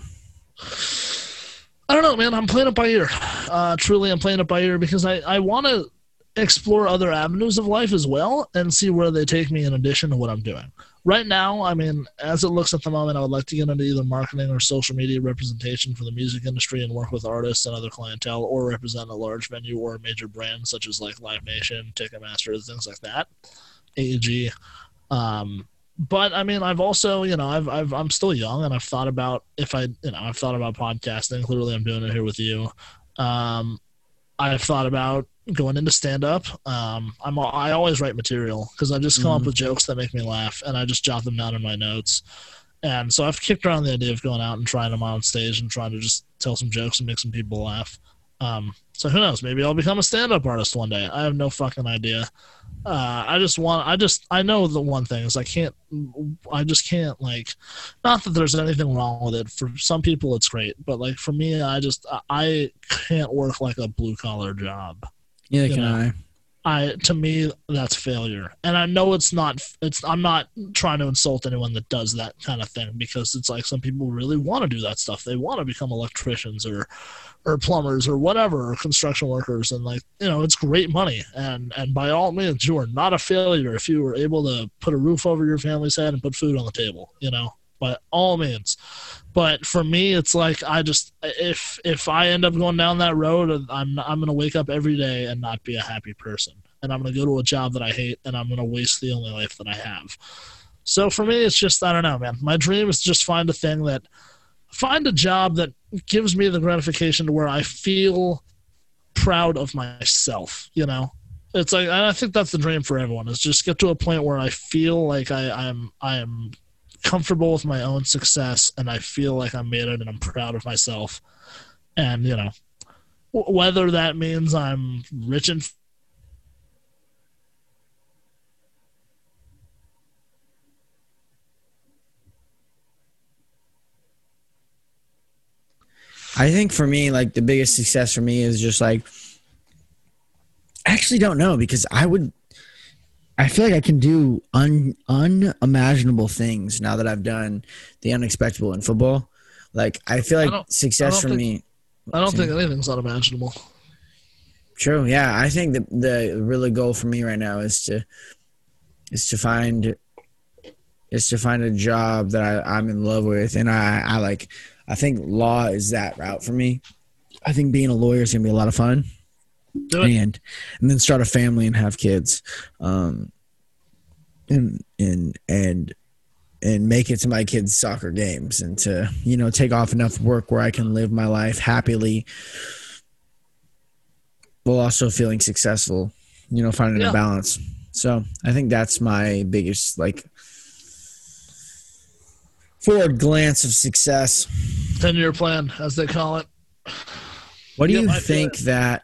I don't know, man. I'm playing it by ear. Uh, truly, I'm playing it by ear because I, I want to explore other avenues of life as well and see where they take me in addition to what I'm doing. Right now, I mean, as it looks at the moment, I would like to get into either marketing or social media representation for the music industry and work with artists and other clientele or represent a large venue or a major brand such as like Live Nation, Ticketmaster, things like that. AEG. Um, but I mean, I've also, you know, I've, I've, I'm still young and I've thought about if I, you know, I've thought about podcasting. Clearly, I'm doing it here with you. Um, I've thought about going into stand up. Um, I'm, I always write material because I just come up Mhm. with jokes that make me laugh and I just jot them down in my notes. And so I've kicked around the idea of going out and trying them on stage and trying to just tell some jokes and make some people laugh. Um, so who knows? Maybe I'll become a stand-up artist one day. I have no fucking idea. Uh, I just want. I just. I know the one thing is I can't. I just can't like. Not that there's anything wrong with it. For some people, it's great, but like for me, I just. I can't work like a blue collar job. Neither You can know. I. I to me that's failure. And I know it's not it's I'm not trying to insult anyone that does that kind of thing because it's like some people really want to do that stuff. They want to become electricians or or plumbers or whatever or construction workers and like you know it's great money and and by all means you are not a failure if you were able to put a roof over your family's head and put food on the table, you know. By all means. But for me it's like I just if if I end up going down that road I'm I'm to wake up every day and not be a happy person and I'm to go to a job that I hate and I'm to waste the only life that I have. So for me, it's just, I don't know, man. My dream is just find a thing that, find a job that gives me the gratification to where I feel proud of myself, you know? It's like, I think that's the dream for everyone is just get to a point where I feel like I, I'm, I am comfortable with my own success and I feel like I'm made it and I'm proud of myself. And, you know, whether that means I'm rich and I think for me, like the biggest success for me is just like I actually don't know because I would I feel like I can do un, unimaginable things now that I've done the unexpected in football. Like I feel like don't- success for don't me. I don't think anything's unimaginable. True. Yeah, I think the the really goal for me right now is to is to find is to find a job that I, I'm in love with, and I I like. I think law is that route for me. I think being a lawyer is gonna be a lot of fun. And and then start a family and have kids, um, and and and and make it to my kids' soccer games, and to you know take off enough work where I can live my life happily while also feeling successful, you know, finding Yeah. a balance. So I think that's my biggest like forward glance of success. Ten year plan, as they call it. What do Yeah, you think that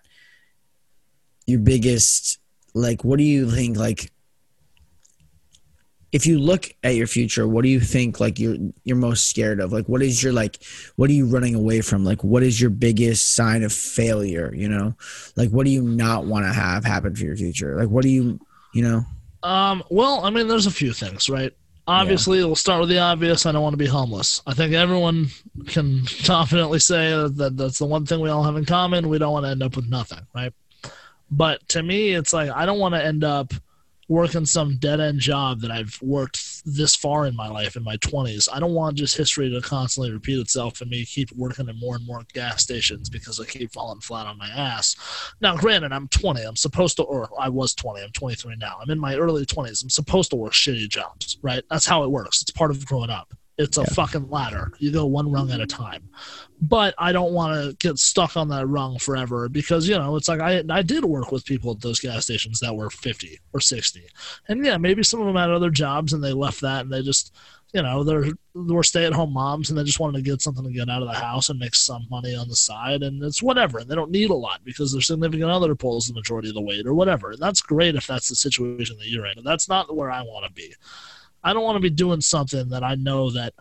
your biggest like what do you think like if you look at your future, what do you think like you're you're most scared of? Like what is your like what are you running away from? Like what is your biggest sign of failure, you know? Like what do you not want to have happen for your future? Like what do you you know? Um, well, I mean, there's a few things, right? Obviously, we'll start with the obvious. I don't want to be homeless. I think everyone can confidently say that that's the one thing we all have in common. We don't want to end up with nothing, right? But to me, it's like I don't want to end up working some dead end job that I've worked this far in my life in my 20s. I don't want just history to constantly repeat itself and me keep working in more and more gas stations because I keep falling flat on my ass. Now, granted, I'm 20. I'm supposed to, or I was 20. I'm 23 now. I'm in my early 20s. I'm supposed to work shitty jobs, right? That's how it works. It's part of growing up. It's a fucking ladder. You go one rung at a time. But I don't want to get stuck on that rung forever because, you know, it's like I, I did work with people at those gas stations that were 50 or 60. And yeah, maybe some of them had other jobs and they left that and they just, you know, they're they were stay at home moms and they just wanted to get something to get out of the house and make some money on the side and it's whatever. And they don't need a lot because their significant other pulls the majority of the weight or whatever. And that's great if that's the situation that you're in. But that's not where I want to be. I don't want to be doing something that I know that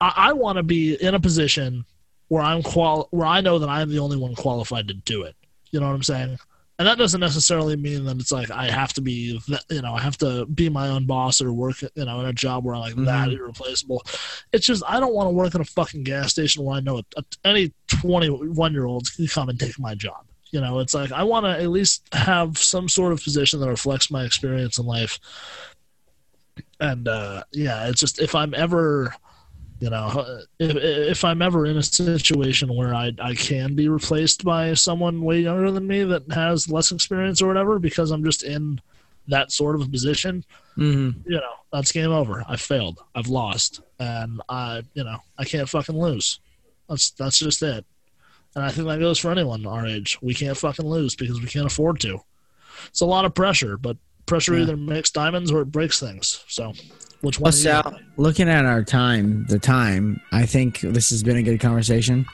I, I want to be in a position where I'm qual where I know that I'm the only one qualified to do it. You know what I'm saying? And that doesn't necessarily mean that it's like I have to be, you know, I have to be my own boss or work, you know, in a job where I'm like mm-hmm. that irreplaceable. It's just I don't want to work in a fucking gas station where I know a, any 21 year old can come and take my job. You know, it's like I want to at least have some sort of position that reflects my experience in life. And uh, yeah, it's just if I'm ever you know if, if i'm ever in a situation where I, I can be replaced by someone way younger than me that has less experience or whatever because i'm just in that sort of a position Mm-hmm. you know that's game over. I failed. I've lost. And i you know i can't fucking lose. That's that's just it. And i think that goes for anyone our age. We can't fucking lose because we can't afford to. It's a lot of pressure but pressure Yeah. either makes diamonds or it breaks things so which one Well? Sal, looking at our time, the time, I think this has been a good conversation.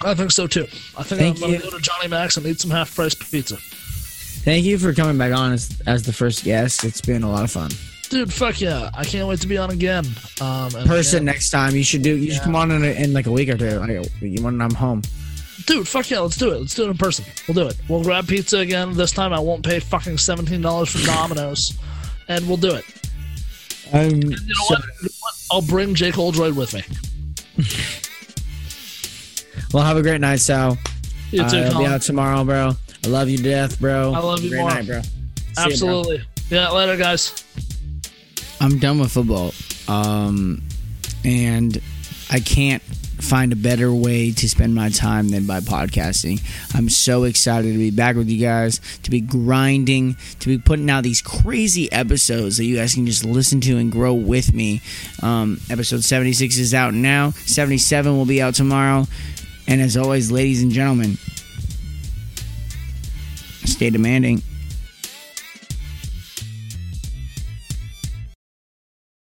I think so too. I think Thank I'm going to go to Johnny Max and eat some half price pizza. Thank you for coming back on as, as the first guest. It's been a lot of fun. Dude, fuck yeah. I can't wait to be on again. Um, Person yeah, next time, you should do. You should come on in, a, in like a week or two. Like, when I'm home. Dude, fuck yeah. Let's do it. Let's do it in person. We'll do it. We'll grab pizza again. This time I won't pay fucking $17 for Domino's. And we'll do it. Um, You know, so- what? You know what? I'll bring Jake Oldroyd with me. well, have a great night, Sal. You Uh, too, I'll be out tomorrow, bro. I love you to death, bro. I love you great more. night, bro. See you, bro. Absolutely. Yeah, later, guys. I'm done with football. Um, and I can't find a better way to spend my time than by podcasting. I'm so excited to be back with you guys, to be grinding, to be putting out these crazy episodes that you guys can just listen to and grow with me. Um, episode 76 is out now, 77 will be out tomorrow. And as always, ladies and gentlemen, stay demanding.